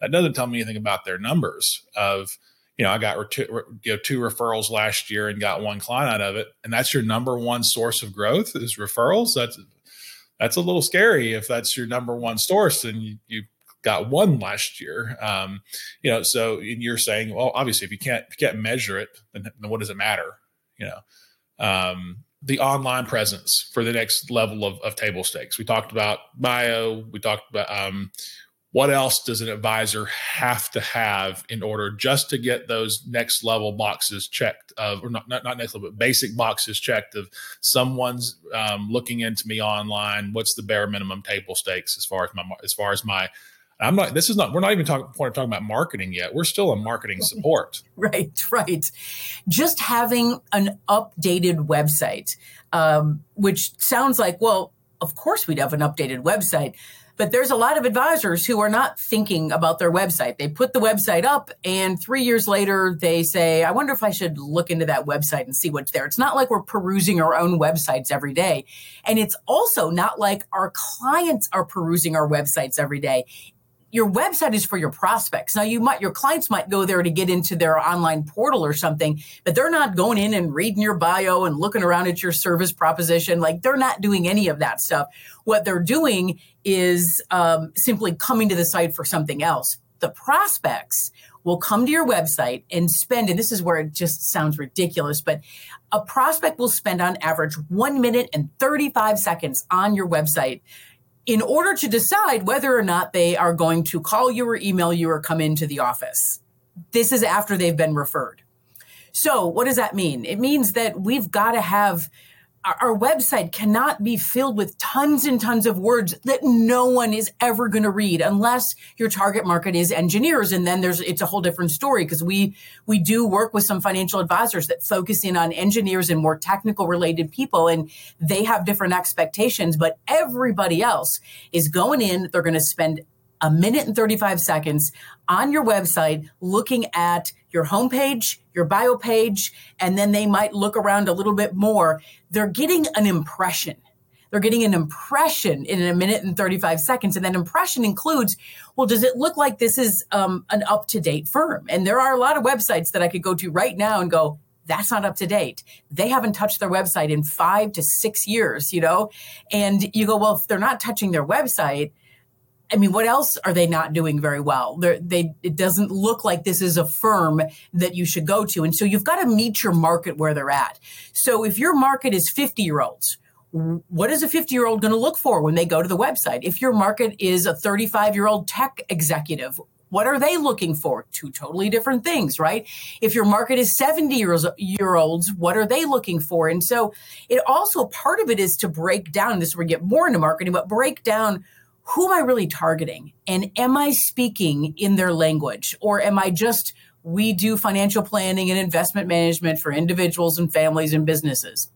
that doesn't tell me anything about their numbers of you know i got two, you know, two referrals last year and got one client out of it and that's your number one source of growth is referrals? That's that's a little scary if that's your number one source and you, you got one last year. Um, you know, so you're saying, well, obviously, if you can't if you can't measure it, then, then what does it matter? You know, um, the online presence for the next level of, of table stakes. We talked about bio. We talked about um, what else does an advisor have to have in order just to get those next level boxes checked of or not not, not next level but basic boxes checked of someone's um, looking into me online what's the bare minimum table stakes as far as my as far as my I'm not. This is not. We're not even talking point of talking about marketing yet. We're still in marketing support. *laughs* right, right. Just having an updated website, um, which sounds like, well, of course we'd have an updated website, but there's a lot of advisors who are not thinking about their website. They put the website up, and three years later, they say, "I wonder if I should look into that website and see what's there." It's not like we're perusing our own websites every day, and it's also not like our clients are perusing our websites every day your website is for your prospects. Now you might your clients might go there to get into their online portal or something, but they're not going in and reading your bio and looking around at your service proposition. Like they're not doing any of that stuff. What they're doing is um, simply coming to the site for something else. The prospects will come to your website and spend, and this is where it just sounds ridiculous, but a prospect will spend on average one minute and 35 seconds on your website in order to decide whether or not they are going to call you or email you or come into the office. This is after they've been referred. So, what does that mean? It means that we've got to have our website cannot be filled with tons and tons of words that no one is ever going to read unless your target market is engineers. And then there's it's a whole different story because we we do work with some financial advisors that focus in on engineers and more technical related people and they have different expectations but everybody else is going in. They're going to spend a minute and 35 seconds on your website looking at your homepage, your bio page, and then they might look around a little bit more. They're getting an impression. They're getting an impression in a minute and 35 seconds. And that impression includes, well, does it look like this is um, an up to date firm? And there are a lot of websites that I could go to right now and go, that's not up to date. They haven't touched their website in five to six years, you know? And you go, well, if they're not touching their website, I mean, what else are they not doing very well? They're, they it doesn't look like this is a firm that you should go to, and so you've got to meet your market where they're at. So if your market is fifty year olds, what is a 50 year old going to look for when they go to the website? If your market is a 35 year old tech executive, what are they looking for? Two totally different things, right? If your market is 70 years year olds, what are they looking for? And so it also part of it is to break down this where we get more into marketing, but break down who am I really targeting? And am I speaking in their language? Or am I just, we do financial planning and investment management for individuals and families and businesses?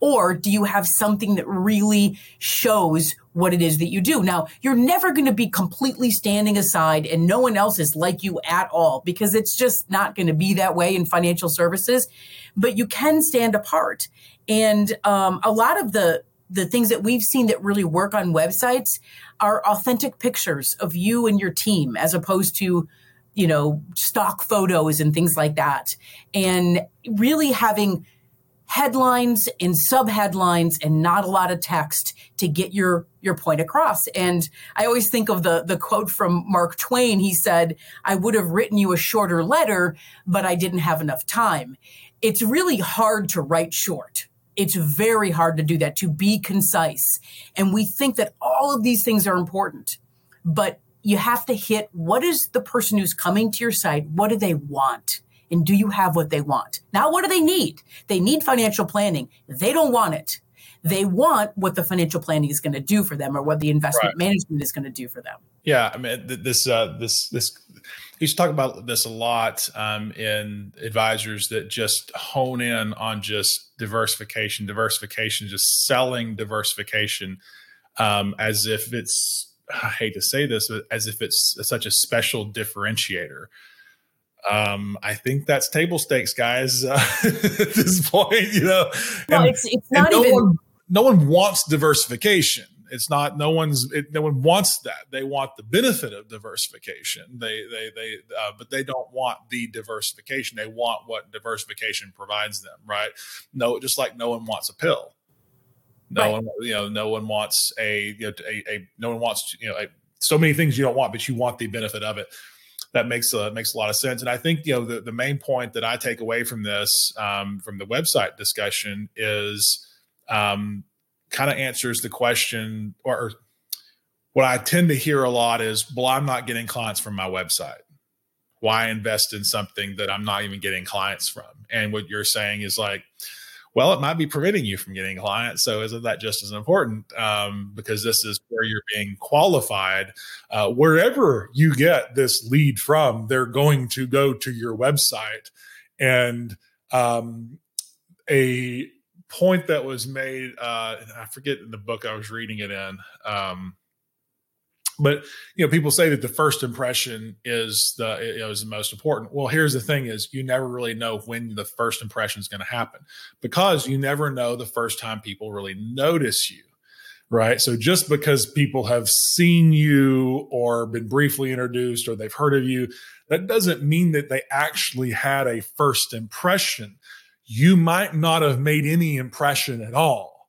Or do you have something that really shows what it is that you do? Now, you're never going to be completely standing aside and no one else is like you at all because it's just not going to be that way in financial services, but you can stand apart. And um, a lot of the the things that we've seen that really work on websites are authentic pictures of you and your team as opposed to you know stock photos and things like that. And really having headlines and subheadlines and not a lot of text to get your your point across. And i always think of the the quote from mark twain. He said i would have written you a shorter letter but i didn't have enough time. It's really hard to write short it's very hard to do that, to be concise. And we think that all of these things are important, but you have to hit what is the person who's coming to your site? What do they want? And do you have what they want? Now, what do they need? They need financial planning. They don't want it. They want what the financial planning is going to do for them or what the investment right. management is going to do for them. Yeah. I mean, this, uh, this, this, used to talk about this a lot um, in advisors that just hone in on just diversification, diversification, just selling diversification um, as if it's, I hate to say this, but as if it's such a special differentiator. Um, I think that's table stakes, guys. Uh, *laughs* at this point, you know, well, and, it's, it's not no even. One, no one wants diversification it's not no one's it, no one wants that. They want the benefit of diversification. They they they uh, but they don't want the diversification. They want what diversification provides them, right? No, just like no one wants a pill. No right. one you know no one wants a you know a, a no one wants you know a, so many things you don't want, but you want the benefit of it that makes a, makes a lot of sense. And I think you know the, the main point that I take away from this um, from the website discussion is um, kind of answers the question or what I tend to hear a lot is, well, I'm not getting clients from my website. Why invest in something that I'm not even getting clients from? And what you're saying is like, well, it might be preventing you from getting clients. So isn't that just as important? Um, because this is where you're being qualified. Uh, wherever you get this lead from, they're going to go to your website. And um, a point that was made. Uh, I forget in the book I was reading it in. Um, but you know, people say that the first impression is the is the most important. Well, here's the thing: is you never really know when the first impression is going to happen because you never know the first time people really notice you. right? So just because people have seen you or been briefly introduced or they've heard of you, that doesn't mean that they actually had a first impression. You might not have made any impression at all.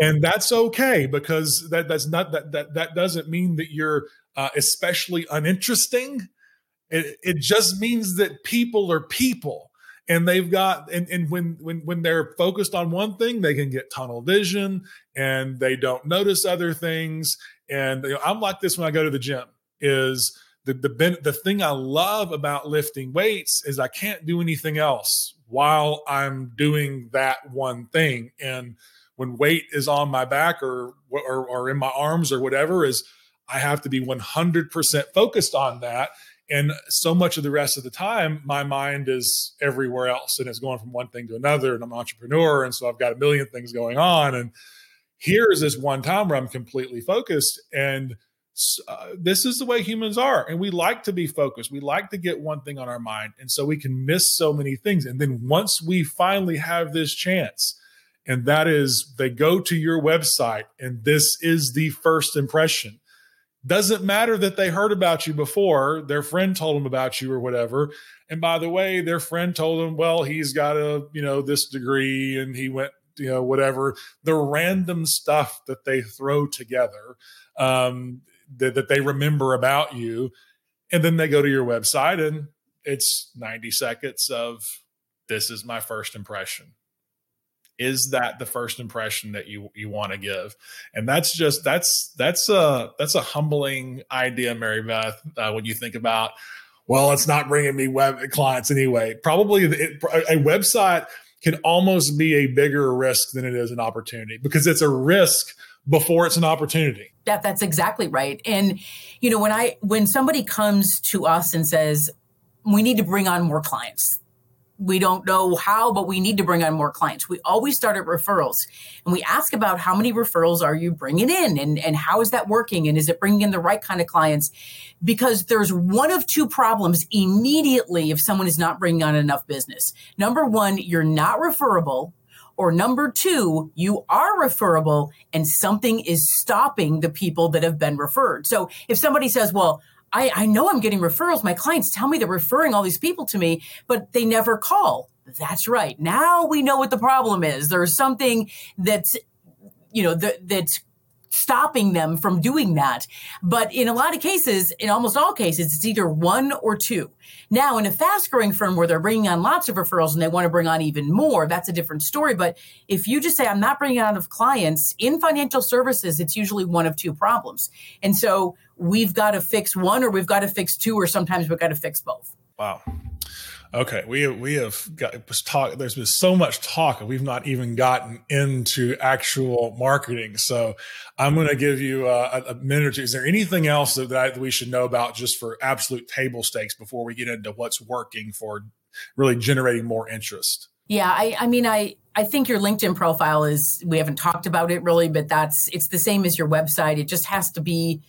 And that's okay because that that's not that that that doesn't mean that you're uh, especially uninteresting. It, it just means that people are people and they've got and, and when when when they're focused on one thing they can get tunnel vision and they don't notice other things and you know, i'm like this when i go to the gym is the the the thing i love about lifting weights is i can't do anything else while i'm doing that one thing. And when weight is on my back or or, or in my arms or whatever is i have to be 100% focused on that. And so much of the rest of the time my mind is everywhere else and it's going from one thing to another and i'm an entrepreneur and so i've got a million things going on. And here's this one time where i'm completely focused and uh, this is the way humans are and we like to be focused we like to get one thing on our mind and so we can miss so many things and then once we finally have this chance and that is they go to your website and this is the first impression doesn't matter that they heard about you before, their friend told them about you or whatever. And by the way, their friend told them, well, he's got a, you know, this degree and he went, you know, whatever. The random stuff that they throw together um, that, that they remember about you. And then they go to your website and it's 90 seconds of this is my first impression is that the first impression that you you want to give and that's just that's that's a that's a humbling idea maribeth uh, when you think about well it's not bringing me web clients anyway probably it, a website can almost be a bigger risk than it is an opportunity because it's a risk before it's an opportunity that that's exactly right and you know when i when somebody comes to us and says we need to bring on more clients we don't know how, but we need to bring on more clients. We always start at referrals and we ask about how many referrals are you bringing in and, and how is that working? And is it bringing in the right kind of clients? Because there's one of two problems immediately if someone is not bringing on enough business. Number one, you're not referable. Or number two, you are referable and something is stopping the people that have been referred. So if somebody says, well, I, I know I'm getting referrals. My clients tell me they're referring all these people to me, but they never call. That's right. Now we know what the problem is. There's something that's, you know, that, that's stopping them from doing that. But in a lot of cases, in almost all cases, it's either one or two. Now, in a fast growing firm where they're bringing on lots of referrals and they want to bring on even more, that's a different story. But if you just say, I'm not bringing on enough clients in financial services, it's usually one of two problems. And so we've got to fix one or we've got to fix two, or sometimes we've got to fix both. Wow. Okay, we we have got was talk. There's been so much talk, and we've not even gotten into actual marketing. So, I'm going to give you uh, a, a, minute or two. Is there anything else that, that we should know about, just for absolute table stakes, before we get into what's working for really generating more interest? Yeah, I, I mean, I I think your LinkedIn profile is. We haven't talked about it really, but that's it's the same as your website. It just has to be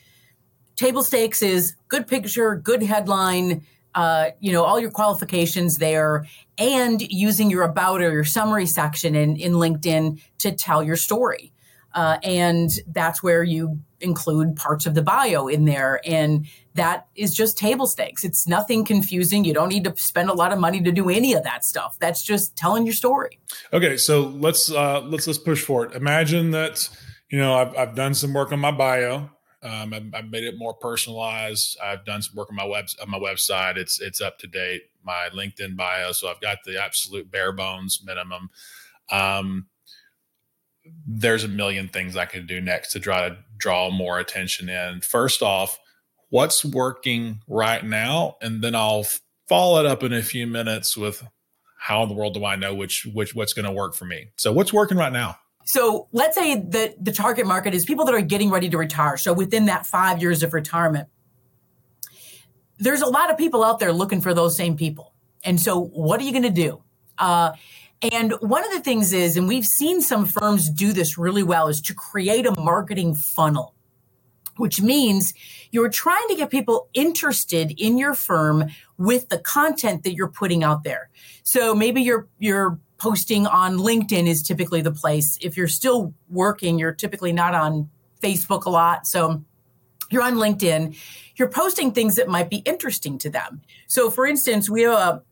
table stakes. Is good picture, good headline uh, you know, all your qualifications there and using your about or your summary section in, in LinkedIn to tell your story. Uh, and that's where you include parts of the bio in there. And that is just table stakes. It's nothing confusing. You don't need to spend a lot of money to do any of that stuff. That's just telling your story. Okay, so let's uh, let's let's push forward. Imagine that you know I've, I've done some work on my bio. Um, I've, I've, made it more personalized. I've done some work on my web on my website. It's it's up to date. My LinkedIn bio, so I've got the absolute bare bones minimum. Um, there's a million things I could do next to try to draw more attention in. First off, what's working right now, and then I'll follow it up in a few minutes with how in the world do I know which which what's going to work for me. So what's working right now? So let's say that the target market is people that are getting ready to retire. So within that five years of retirement, there's a lot of people out there looking for those same people. And so what are you going to do? Uh, and one of the things is, and we've seen some firms do this really well, is to create a marketing funnel, which means you're trying to get people interested in your firm with the content that you're putting out there. So maybe you're you're posting on LinkedIn is typically the place. If you're still working, you're typically not on Facebook a lot. So you're on LinkedIn, you're posting things that might be interesting to them. So, for instance, we have a,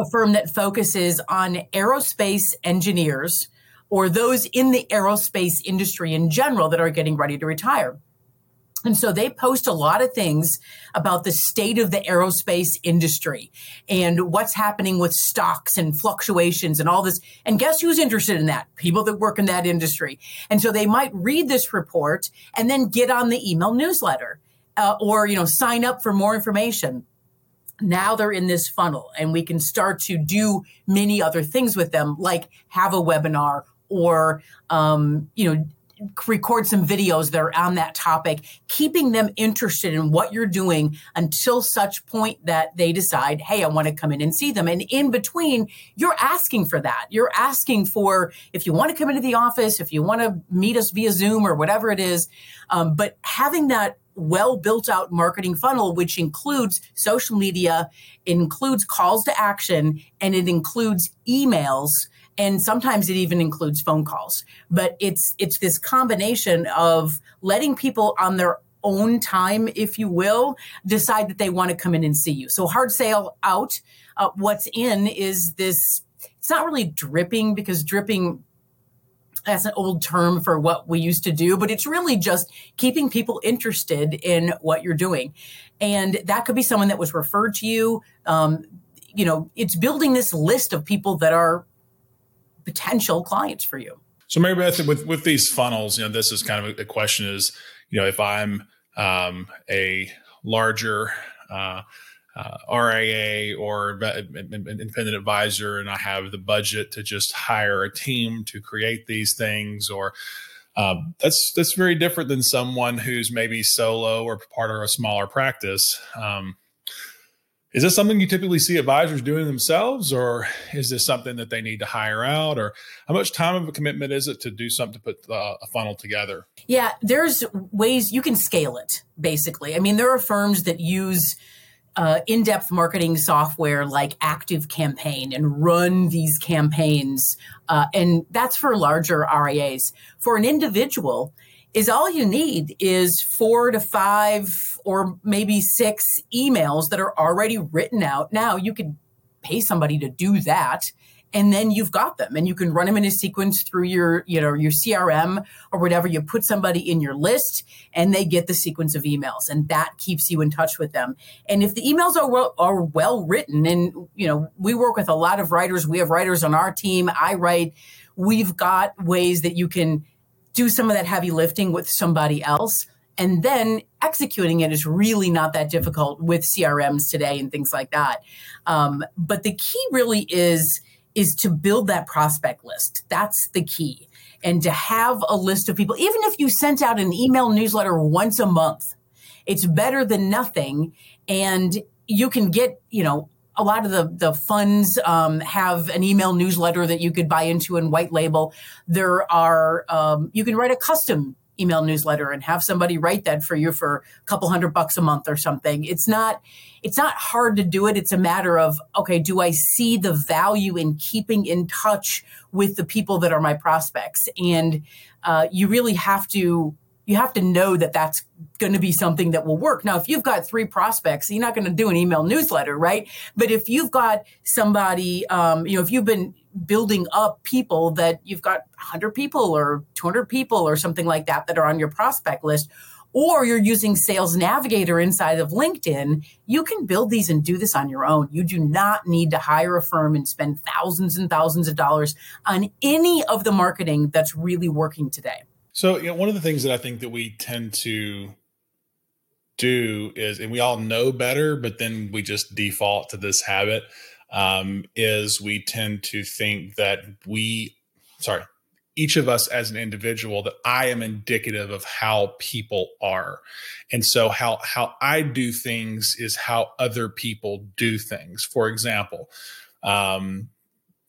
a firm that focuses on aerospace engineers or those in the aerospace industry in general that are getting ready to retire. And so they post a lot of things about the state of the aerospace industry and what's happening with stocks and fluctuations and all this. And guess who's interested in that? People that work in that industry. And so they might read this report and then get on the email newsletter uh, or, you know, sign up for more information. Now they're in this funnel and we can start to do many other things with them, like have a webinar or, um, you know, record some videos that are on that topic, keeping them interested in what you're doing until such point that they decide, hey, I want to come in and see them. And in between, you're asking for that. You're asking for if you want to come into the office, if you want to meet us via Zoom or whatever it is. Um, but having that well built out marketing funnel, which includes social media, includes calls to action, and it includes emails and sometimes it even includes phone calls but it's it's this combination of letting people on their own time if you will decide that they want to come in and see you so hard sale out uh, what's in is this it's not really dripping because dripping that's an old term for what we used to do, but it's really just keeping people interested in what you're doing. And that could be someone that was referred to you. Um, you know, it's building this list of people that are potential clients for you. So Maribeth, with with these funnels, you know, this is kind of a, question: is you know, if I'm um, a larger uh, uh, RIA or independent advisor, and I have the budget to just hire a team to create these things, or um, that's that's very different than someone who's maybe solo or part of a smaller practice. Um, is this something you typically see advisors doing themselves, or is this something that they need to hire out, or how much time of a commitment is it to do something to put uh, a funnel together? Yeah, there's ways you can scale it. Basically, I mean, there are firms that use uh, in-depth marketing software like ActiveCampaign and run these campaigns, uh, and that's for larger RIAs. For an individual, is all you need is four to five or maybe six emails that are already written out. Now you could pay somebody to do that and then you've got them and you can run them in a sequence through your you know your crm or whatever. You put somebody in your list and they get the sequence of emails and that keeps you in touch with them. And if the emails are well, are well written and you know we work with a lot of writers. We have writers on our team. I write. We've got ways that you can do some of that heavy lifting with somebody else. And then executing it is really not that difficult with CRMs today and things like that. Um, but the key really is is to build that prospect list. That's the key. And to have a list of people, even if you sent out an email newsletter once a month, it's better than nothing. And you can get, you know, a lot of the the funds um, have an email newsletter that you could buy into and white label. There are um, you can write a custom email newsletter and have somebody write that for you for a couple hundred bucks a month or something. It's not it's not hard to do it. It's a matter of okay, do I see the value in keeping in touch with the people that are my prospects? And uh, you really have to you have to know that that's going to be something that will work. Now, if you've got three prospects, you're not going to do an email newsletter, right? But if you've got somebody, um, you know, if you've been building up people that you've got 100 people or 200 people or something like that that are on your prospect list, or you're using Sales Navigator inside of LinkedIn, you can build these and do this on your own. You do not need to hire a firm and spend thousands and thousands of dollars on any of the marketing that's really working today. So, you know, one of the things that I think that we tend to do is, and we all know better, but then we just default to this habit, um, is we tend to think that we, sorry, each of us as an individual that I am indicative of how people are. And so how how I do things is how other people do things. For example, um,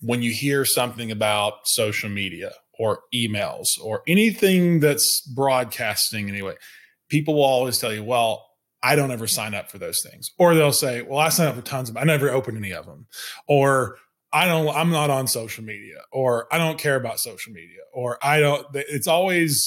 when you hear something about social media or emails or anything that's broadcasting anyway, people will always tell you, well, I don't ever sign up for those things. Or they'll say, well, I sign up for tons of. I never open any of them. Or I don't, I'm not on social media or I don't care about social media or I don't, it's always,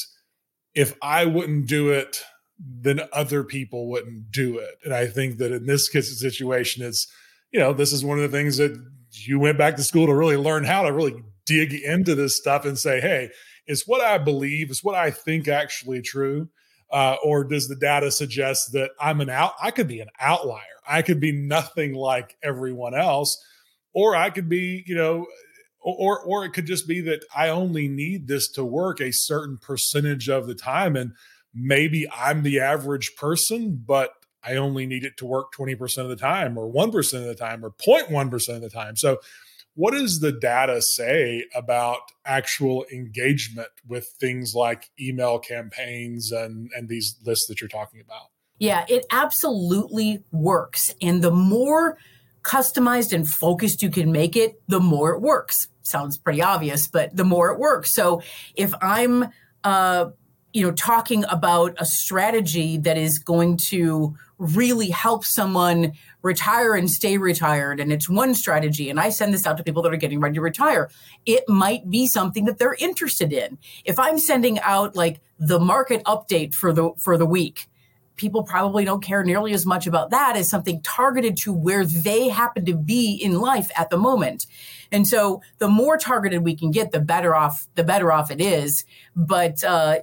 if I wouldn't do it, then other people wouldn't do it. And I think that in this situation, it's, you know, this is one of the things that you went back to school to really learn how to really dig into this stuff and say, hey, is what I believe, is what I think actually true? Uh, or does the data suggest that I'm an out? I could be an outlier. I could be nothing like everyone else, or I could be, you know, or or it could just be that I only need this to work a certain percentage of the time, and maybe I'm the average person, but I only need it to work 20% of the time, or 1% of the time, or 0.1% of the time. So what does the data say about actual engagement with things like email campaigns and, and these lists that you're talking about? Yeah, it absolutely works. And the more customized and focused you can make it, the more it works. Sounds pretty obvious, but the more it works. So if I'm, uh, you know, talking about a strategy that is going to really help someone retire and stay retired. And it's one strategy. And i send this out to people that are getting ready to retire. It might be something that they're interested in. If i'm sending out like the market update for the for the week people probably don't care nearly as much about that as something targeted to where they happen to be in life at the moment. And so the more targeted we can get the better off the better off it is. But uh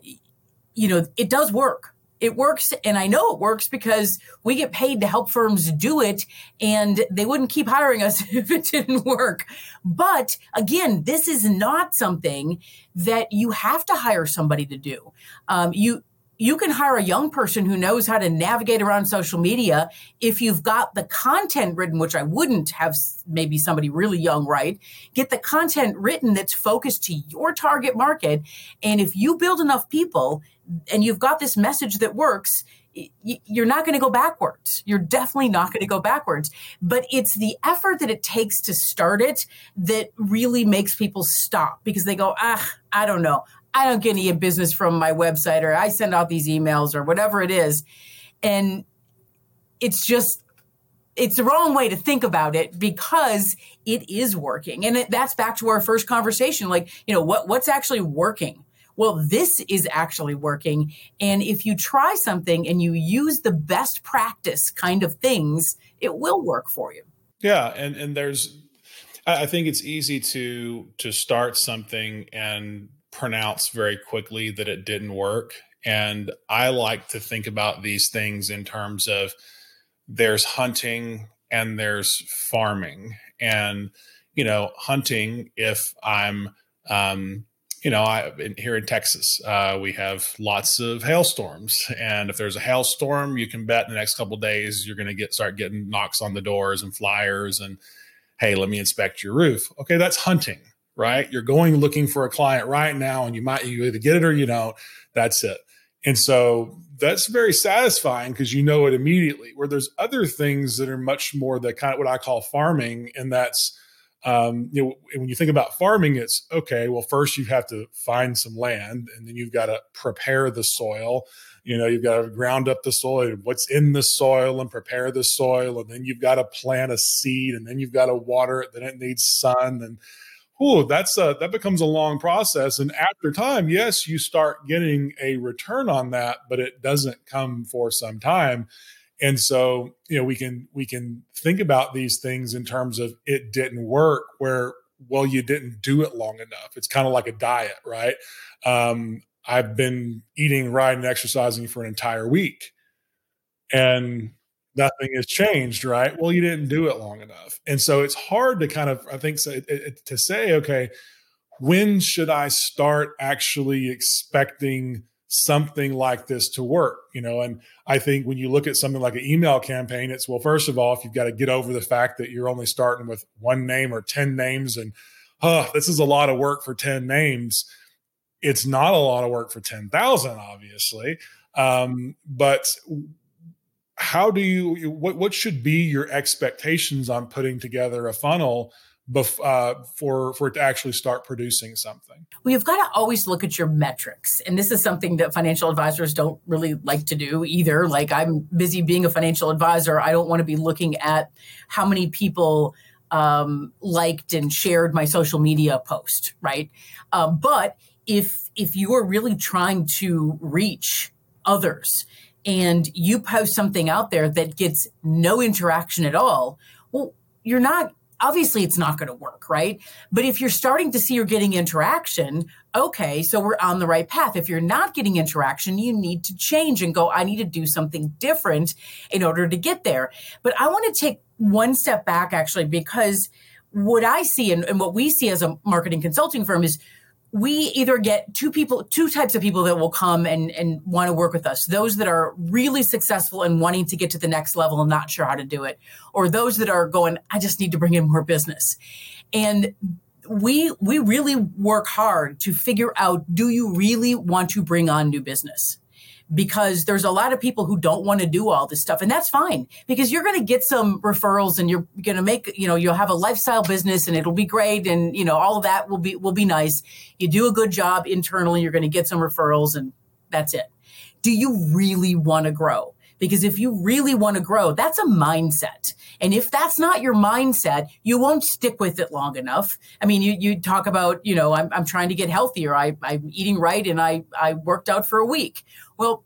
you know it does work it works and i know it works because we get paid to help firms do it and they wouldn't keep hiring us *laughs* if it didn't work. But again this is not something that you have to hire somebody to do. Um, you you can hire a young person who knows how to navigate around social media if you've got the content written which i wouldn't have maybe somebody really young right? Get the content written that's focused to your target market and if you build enough people and you've got this message that works, you're not going to go backwards. You're definitely not going to go backwards. But it's the effort that it takes to start it that really makes people stop because they go, ah, I don't know. I don't get any business from my website or I send out these emails or whatever it is. And it's just, it's the wrong way to think about it because it is working. And it, that's back to our first conversation. Like, you know, what, what's actually working? Well, this is actually working. And if you try something and you use the best practice kind of things, it will work for you. Yeah. And, and there's, I think it's easy to, to start something and pronounce very quickly that it didn't work. And I like to think about these things in terms of there's hunting and there's farming. And, you know, hunting, if I'm, um, you know, I in, here in Texas, uh, we have lots of hailstorms, and if there's a hailstorm, you can bet in the next couple days you're going to get start getting knocks on the doors and flyers, and hey, let me inspect your roof. Okay, that's hunting, right? You're going looking for a client right now, and you might you either get it or you don't. That's it. And so that's very satisfying because you know it immediately. Where there's other things that are much more the kind of what I call farming, and that's um, you know, when you think about farming, it's okay. Well, first you have to find some land, and then you've got to prepare the soil. You know, you've got to ground up the soil, what's in the soil, and prepare the soil, and then you've got to plant a seed, and then you've got to water it. Then it needs sun, and oh, that's a, that becomes a long process. And after time, yes, you start getting a return on that, but it doesn't come for some time and so you know we can we can think about these things in terms of it didn't work where well you didn't do it long enough. It's kind of like a diet right? Um, i've been eating and exercising for an entire week and nothing has changed right? Well you didn't do it long enough. And so it's hard to kind of i think to say okay when should i start actually expecting something like this to work you know? And i think when you look at something like an email campaign it's well first of all if you've got to get over the fact that you're only starting with one name or 10 names and oh this is a lot of work for 10 names it's not a lot of work for 10,000 obviously. Um, but how do you what what should be your expectations on putting together a funnel bef- uh, for for it to actually start producing something? Well, you've got to always look at your metrics, and this is something that financial advisors don't really like to do either. Like I'm busy being a financial advisor, I don't want to be looking at how many people um, liked and shared my social media post, right? Um, but if if you are really trying to reach others and you post something out there that gets no interaction at all, well, you're not obviously it's not going to work, right? But if you're starting to see you're getting interaction, okay, so we're on the right path. If you're not getting interaction, you need to change and go, I need to do something different in order to get there. But I want to take one step back actually, because what I see and, and what we see as a marketing consulting firm is we either get two people two types of people that will come and and want to work with us. Those that are really successful and wanting to get to the next level and not sure how to do it or those that are going i just need to bring in more business. And we we really work hard to figure out do you really want to bring on new business because there's a lot of people who don't want to do all this stuff and that's fine because you're going to get some referrals and you're going to make you know you'll have a lifestyle business and it'll be great and you know all of that will be will be nice. You do a good job internally you're going to get some referrals and that's it. Do you really want to grow? Because if you really want to grow that's a mindset and if that's not your mindset you won't stick with it long enough. I mean you, you talk about you know I'm, I'm trying to get healthier. I, i'm eating right and I, I worked out for a week well,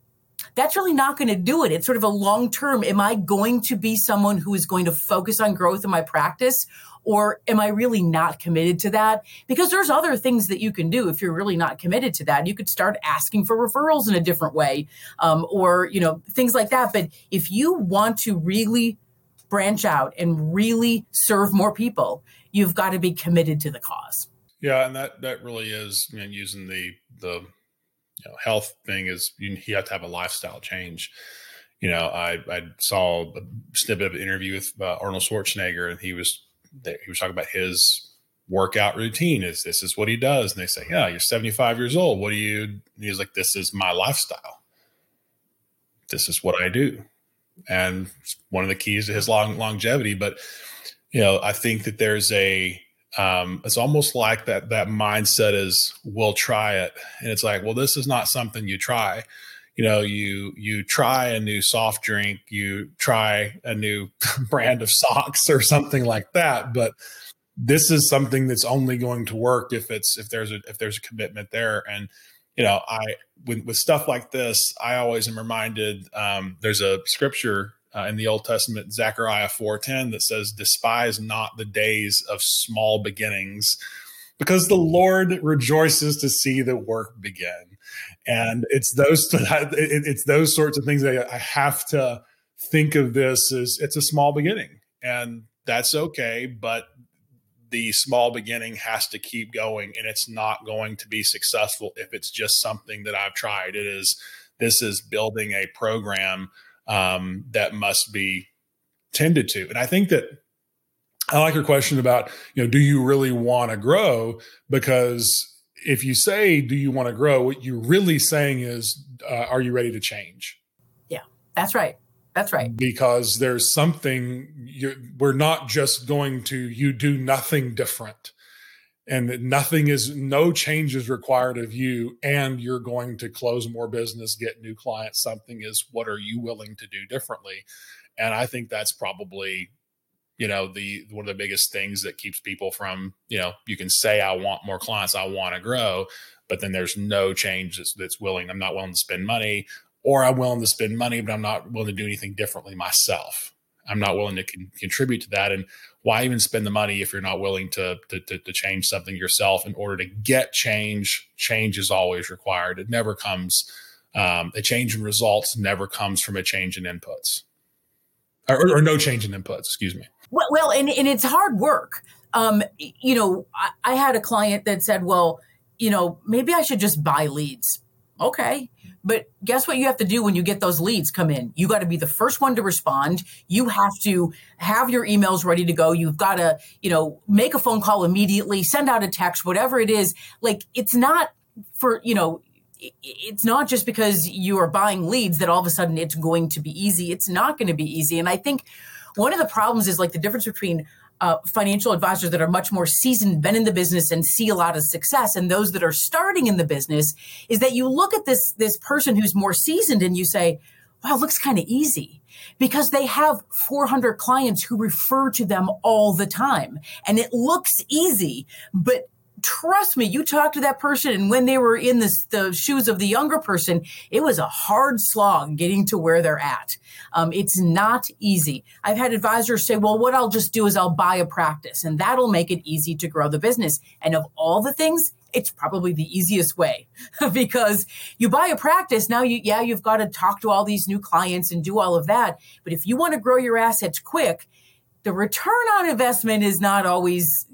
that's really not going to do it. It's sort of a long term. Am I going to be someone who is going to focus on growth in my practice? Or am I really not committed to that? Because there's other things that you can do if you're really not committed to that. You could start asking for referrals in a different way, um, or you know things like that. But if you want to really branch out and really serve more people, you've got to be committed to the cause. Yeah, and that that really is I mean, using the the you know, health thing is you, you have to have a lifestyle change. You know, I, I saw a snippet of an interview with uh, Arnold Schwarzenegger, and he was he was talking about his workout routine. Is this is what he does? And they say, "Yeah, you're 75 years old. What do you?" he's like, "This is my lifestyle. This is what I do." And one of the keys to his long longevity. But you know, I think that there's a um, it's almost like that that mindset is we'll try it. And it's like well this is not something you try. You know you you try a new soft drink you try a new *laughs* brand of socks or something like that but this is something that's only going to work if it's if there's a if there's a commitment there. And you know i with, with stuff like this i always am reminded um, there's a scripture uh, in the Old Testament, Zechariah 4:10, that says, "Despise not the days of small beginnings, because the Lord rejoices to see the work begin." And it's those *laughs* it's those sorts of things that I have to think of this as it's a small beginning, and that's okay, but the small beginning has to keep going and it's not going to be successful if it's just something that I've tried. It is this is building a program um, that must be tended to. And I think that I like your question about, you know, do you really want to grow? Because if you say, do you want to grow? What you're really saying is, uh, are you ready to change? Yeah, that's right. That's right. Because there's something you're we're not just going to, you do nothing different and that nothing is no change is required of you and you're going to close more business get new clients something is what are you willing to do differently? And i think that's probably you know the one of the biggest things that keeps people from you know you can say i want more clients i want to grow but then there's no change that's, that's willing i'm not willing to spend money or i'm willing to spend money but i'm not willing to do anything differently myself. I'm not willing to con- contribute to that and why even spend the money if you're not willing to, to, to, to change something yourself in order to get change? Change is always required. It never comes, um, a change in results never comes from a change in inputs or, or no change in inputs, excuse me. Well, well and, and it's hard work. Um, you know, I, I had a client that said, well, you know, maybe I should just buy leads. Okay. But guess what you have to do when you get those leads come in? You got to be the first one to respond. You have to have your emails ready to go. You've got to, you know, make a phone call immediately, send out a text, whatever it is. Like it's not for, you know, it's not just because you are buying leads that all of a sudden it's going to be easy. It's not going to be easy. And I think one of the problems is like the difference between uh, financial advisors that are much more seasoned, been in the business, and see a lot of success, and those that are starting in the business, is that you look at this this person who's more seasoned and you say, wow, looks kind of easy because they have 400 clients who refer to them all the time. And it looks easy, but trust me, you talk to that person, and when they were in the, shoes of the younger person, it was a hard slog getting to where they're at. Um, it's not easy. I've had advisors say, well, what I'll just do is I'll buy a practice, and that'll make it easy to grow the business. And of all the things, it's probably the easiest way *laughs* because you buy a practice now you yeah you've got to talk to all these new clients and do all of that but if you want to grow your assets quick the return on investment is not always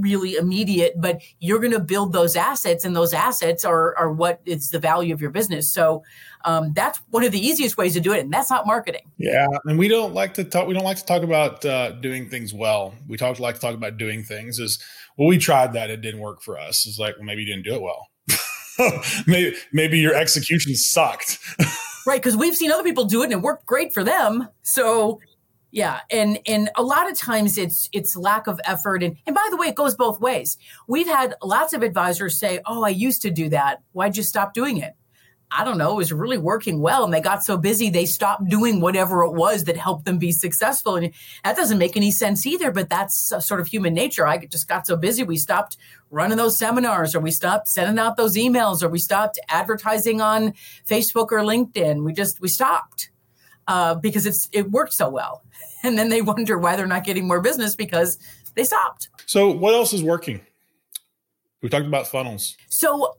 really immediate, but you're going to build those assets, and those assets are are what is the value of your business. So um, that's one of the easiest ways to do it, and that's not marketing. Yeah, and we don't like to talk. We don't like to talk about uh, doing things well. We talk like to talk about doing things. Is well, we tried that; it didn't work for us. It's like, well, maybe you didn't do it well. *laughs* maybe maybe your execution sucked. *laughs* right, because we've seen other people do it and it worked great for them. So yeah, and and a lot of times it's it's lack of effort and and by the way, it goes both ways. We've had lots of advisors say, "Oh, I used to do that. Why'd you stop doing it?" I don't know, it was really working well. And they got so busy, they stopped doing whatever it was that helped them be successful. And that doesn't make any sense either, but that's sort of human nature. I just got so busy, we stopped running those seminars, or we stopped sending out those emails, or we stopped advertising on Facebook or LinkedIn. We just, we stopped uh, because it's, it worked so well *laughs* and then they wonder why they're not getting more business because they stopped. So, what else is working? We talked about funnels. So,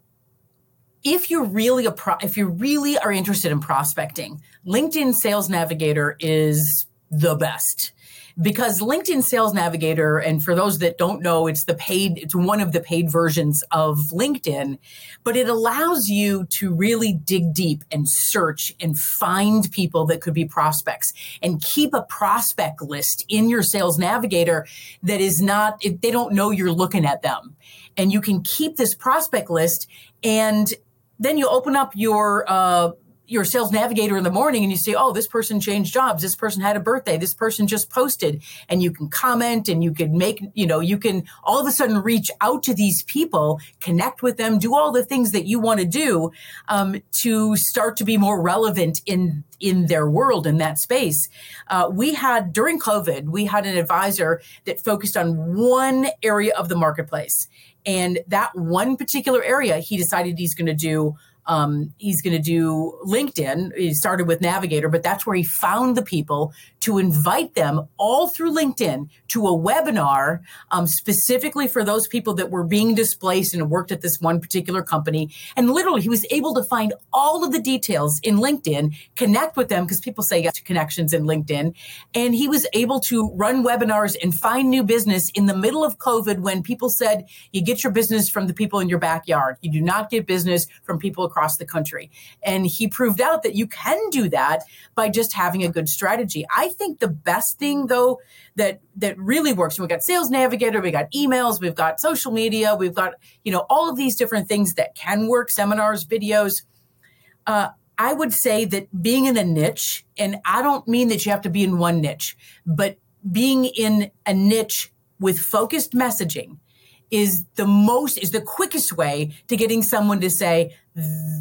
if you're really a pro- if you really are interested in prospecting, LinkedIn Sales Navigator is the best because LinkedIn Sales Navigator, and for those that don't know, it's the paid, it's one of the paid versions of LinkedIn, but it allows you to really dig deep and search and find people that could be prospects and keep a prospect list in your Sales Navigator that is not, they don't know you're looking at them. And you can keep this prospect list and then you open up your, uh, your sales navigator in the morning and you say, oh, this person changed jobs. This person had a birthday. This person just posted. And you can comment and you can make, you know, you can all of a sudden reach out to these people, connect with them, do all the things that you want to do um, to start to be more relevant in in their world in that space. Uh, we had during COVID, we had an advisor that focused on one area of the marketplace. And that one particular area, he decided he's going to do um, he's going to do LinkedIn. He started with Navigator, but that's where he found the people to invite them all through LinkedIn to a webinar um, specifically for those people that were being displaced and worked at this one particular company. And literally, he was able to find all of the details in LinkedIn, connect with them because people say yes to connections in LinkedIn. And he was able to run webinars and find new business in the middle of COVID when people said, you get your business from the people in your backyard. You do not get business from people across the country. And he proved out that you can do that by just having a good strategy. I think the best thing though that that really works, we got sales navigator, we got emails, we've got social media, we've got, you know, all of these different things that can work, seminars, videos. Uh, I would say that being in a niche, and I don't mean that you have to be in one niche, but being in a niche with focused messaging is the most is the quickest way to getting someone to say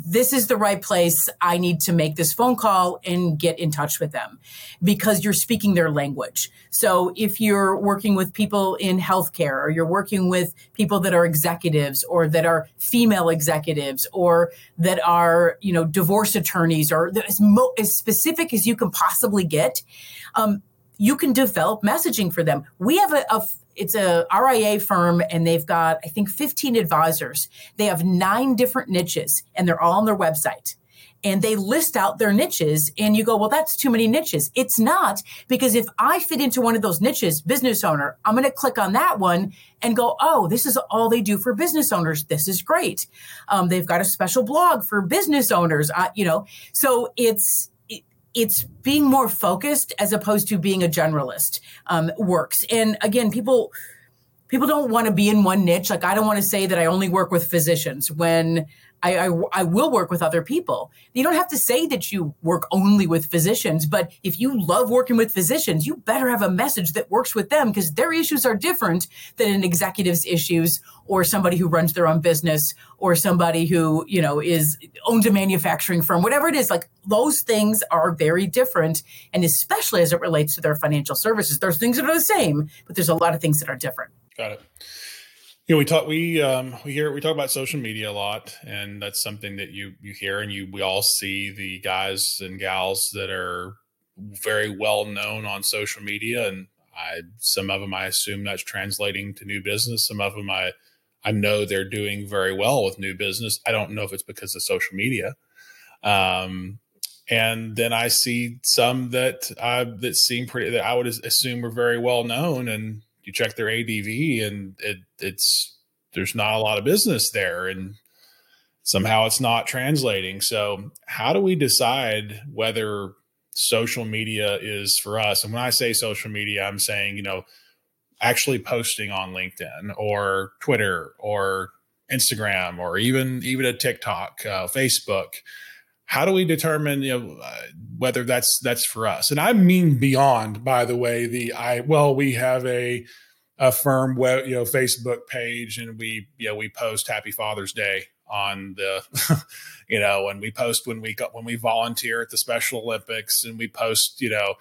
this is the right place. I need to make this phone call and get in touch with them because you're speaking their language. So if you're working with people in healthcare or you're working with people that are executives or that are female executives or that are you know divorce attorneys or as, mo- as specific as you can possibly get um, you can develop messaging for them. We have a, a it's a RIA firm and they've got, I think, 15 advisors. They have nine different niches and they're all on their website. And they list out their niches, and you go, Well, that's too many niches. It's not, because if I fit into one of those niches, business owner, I'm going to click on that one and go, Oh, this is all they do for business owners. This is great. Um, they've got a special blog for business owners, uh, you know. So it's, it's being more focused as opposed to being a generalist um, works. And again, people people don't want to be in one niche. Like I don't want to say that I only work with physicians when I, I, I, will work with other people. You don't have to say that you work only with physicians, but if you love working with physicians, you better have a message that works with them because their issues are different than an executive's issues or somebody who runs their own business or somebody who, you know, is owns a manufacturing firm, whatever it is. Like those things are very different. And especially as it relates to their financial services, there's things that are the same, but there's a lot of things that are different. Got it. You know, we talk we um, we hear we talk about social media a lot, and that's something that you you hear and you we all see the guys and gals that are very well known on social media, and I some of them I assume that's translating to new business. Some of them I I know they're doing very well with new business. I don't know if it's because of social media. Um, and then I see some that uh, that seem pretty that I would assume are very well known, and you check their ADV and it, it's there's not a lot of business there and somehow it's not translating. So how do we decide whether social media is for us? And when I say social media, I'm saying, you know, actually posting on LinkedIn or Twitter or Instagram or even even a TikTok, uh, Facebook. How do we determine you know uh, whether that's that's for us? And I mean beyond, by the way, the I well we have a a firm web, you know, Facebook page, and we, you know, we post Happy Father's Day on the, *laughs* you know, and we post when we when we volunteer at the Special Olympics, and we post, you know,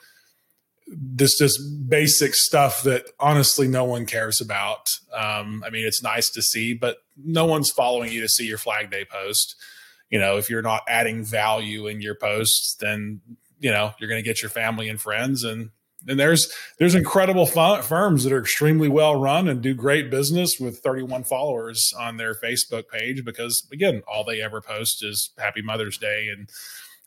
this just basic stuff that honestly no one cares about. Um, I mean, it's nice to see, but no one's following you to see your Flag Day post. You know, if you're not adding value in your posts, then you know you're going to get your family and friends and and there's there's incredible firms that are extremely well run and do great business with 31 followers on their Facebook page because again, all they ever post is Happy Mother's Day and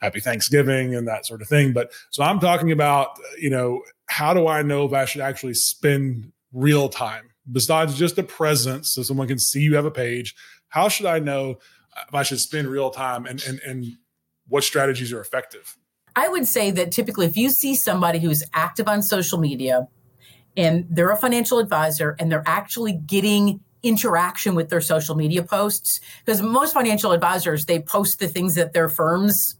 Happy Thanksgiving and that sort of thing. But so I'm talking about, you know, how do I know if I should actually spend real time besides just a presence so someone can see you have a page? How should I know if I should spend real time and and and what strategies are effective? I would say that typically, if you see somebody who's active on social media and they're a financial advisor and they're actually getting interaction with their social media posts, because most financial advisors, they post the things that their firms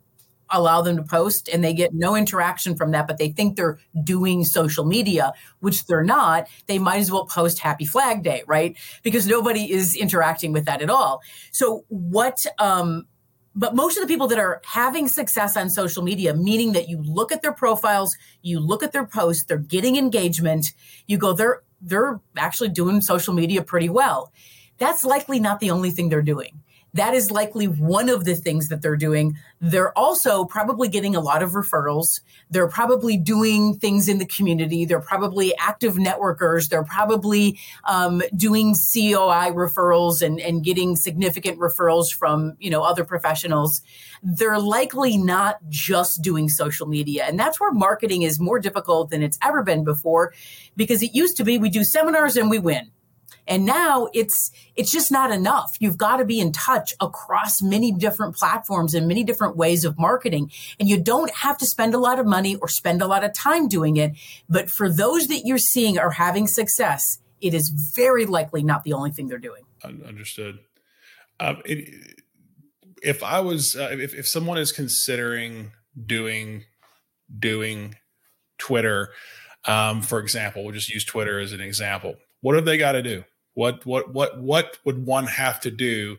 allow them to post and they get no interaction from that, but they think they're doing social media, which they're not. They might as well post Happy Flag Day, right? Because nobody is interacting with that at all. So, what um, but most of the people that are having success on social media, meaning that you look at their profiles, you look at their posts, they're getting engagement, you go, they're they're actually doing social media pretty well. That's likely not the only thing they're doing that is likely one of the things that they're doing. They're also probably getting a lot of referrals. They're probably doing things in the community. They're probably active networkers. They're probably um, doing COI referrals and, and getting significant referrals from you know other professionals. They're likely not just doing social media, and that's where marketing is more difficult than it's ever been before, because it used to be we do seminars and we win and now it's it's just not enough. You've got to be in touch across many different platforms and many different ways of marketing. And you don't have to spend a lot of money or spend a lot of time doing it. But for those that you're seeing are having success, it is very likely not the only thing they're doing. Understood. Um, it, if I was, uh, if, if someone is considering doing doing Twitter, um, for example, we'll just use Twitter as an example. What have they got to do? What what what what would one have to do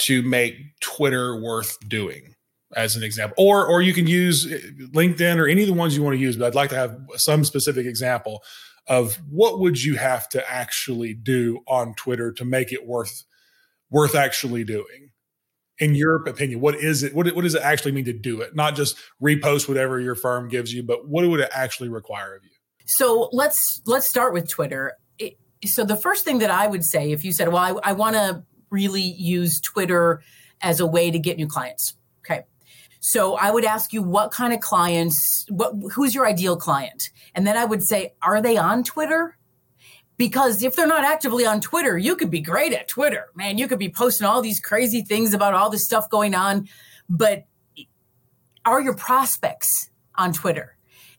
to make Twitter worth doing? As an example, or or you can use uh, LinkedIn or any of the ones you want to use. But I'd like to have some specific example of what would you have to actually do on Twitter to make it worth worth actually doing in your opinion what is it what, what does it actually mean to do it not just repost whatever your firm gives you but what would it actually require of you so let's let's start with twitter so the first thing that I would say, if you said, well, I, I want to really use Twitter as a way to get new clients. Okay. So I would ask you what kind of clients, what who's your ideal client? And then I would say, are they on Twitter? Because if they're not actively on Twitter, you could be great at Twitter. Man, you could be posting all these crazy things about all this stuff going on, but are your prospects on Twitter?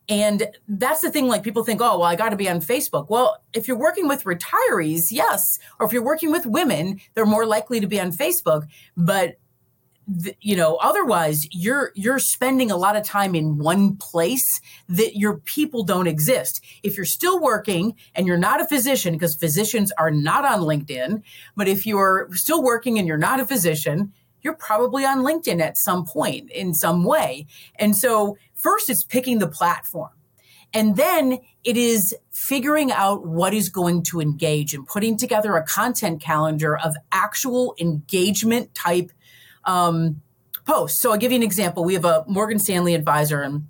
And that's the thing, like people think, oh, well, I got to be on Facebook. Well, if you're working with retirees, yes. Or if you're working with women, they're more likely to be on Facebook. But you know otherwise you're you're spending a lot of time in one place that your people don't exist if you're still working and you're not a physician because physicians are not on linkedin but if you're still working and you're not a physician you're probably on linkedin at some point in some way and so first it's picking the platform and then it is figuring out what is going to engage and putting together a content calendar of actual engagement type um, posts. So I'll give you an example. We have a Morgan Stanley advisor and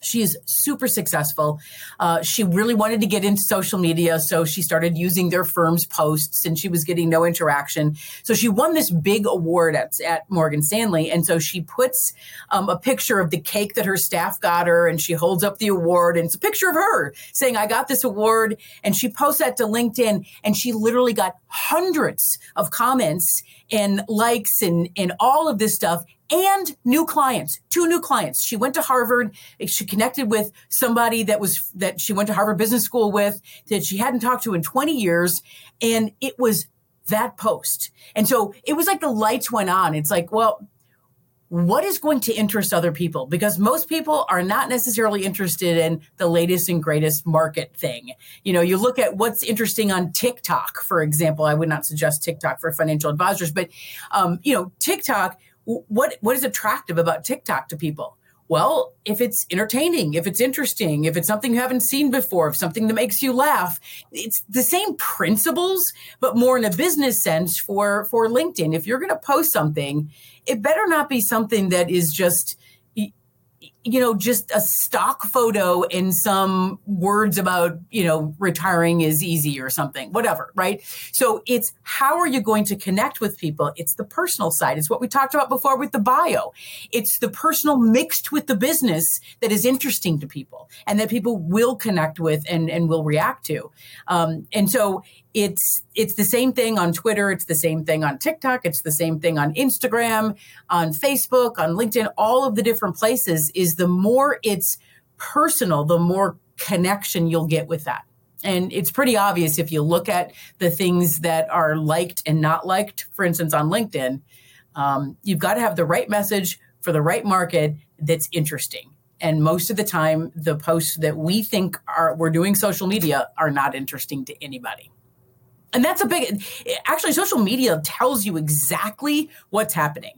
she is super successful. Uh, she really wanted to get into social media, so she started using their firm's posts, and she was getting no interaction. So she won this big award at, at Morgan Stanley, and so she puts um, a picture of the cake that her staff got her, and she holds up the award, and it's a picture of her saying, "I got this award," and she posts that to LinkedIn, and she literally got hundreds of comments and likes and and all of this stuff and new clients two new clients. She went to harvard. She connected with somebody that was that she went to harvard business school with that she hadn't talked to in 20 years and it was that post. And so it was like the lights went on. It's like well what is going to interest other people? Because most people are not necessarily interested in the latest and greatest market thing. You know you look at what's interesting on tiktok for example. I would not suggest tiktok for financial advisors but um, you know tiktok what what is attractive about tiktok to people well, if it's entertaining, if it's interesting, if it's something you haven't seen before, if something that makes you laugh, it's the same principles, but more in a business sense for for LinkedIn. If you're going to post something, it better not be something that is just you know, just a stock photo and some words about, you know, retiring is easy or something, whatever, right? So it's how are you going to connect with people? It's the personal side. It's what we talked about before with the bio. It's the personal mixed with the business that is interesting to people and that people will connect with and, and will react to. Um, and so it's it's the same thing on Twitter, it's the same thing on TikTok, it's the same thing on Instagram, on Facebook, on LinkedIn, all of the different places is the more it's personal, the more connection you'll get with that. And it's pretty obvious if you look at the things that are liked and not liked, for instance, on LinkedIn, um, you've got to have the right message for the right market that's interesting. And most of the time, the posts that we think are we're doing social media are not interesting to anybody. And that's a big, actually, social media tells you exactly what's happening.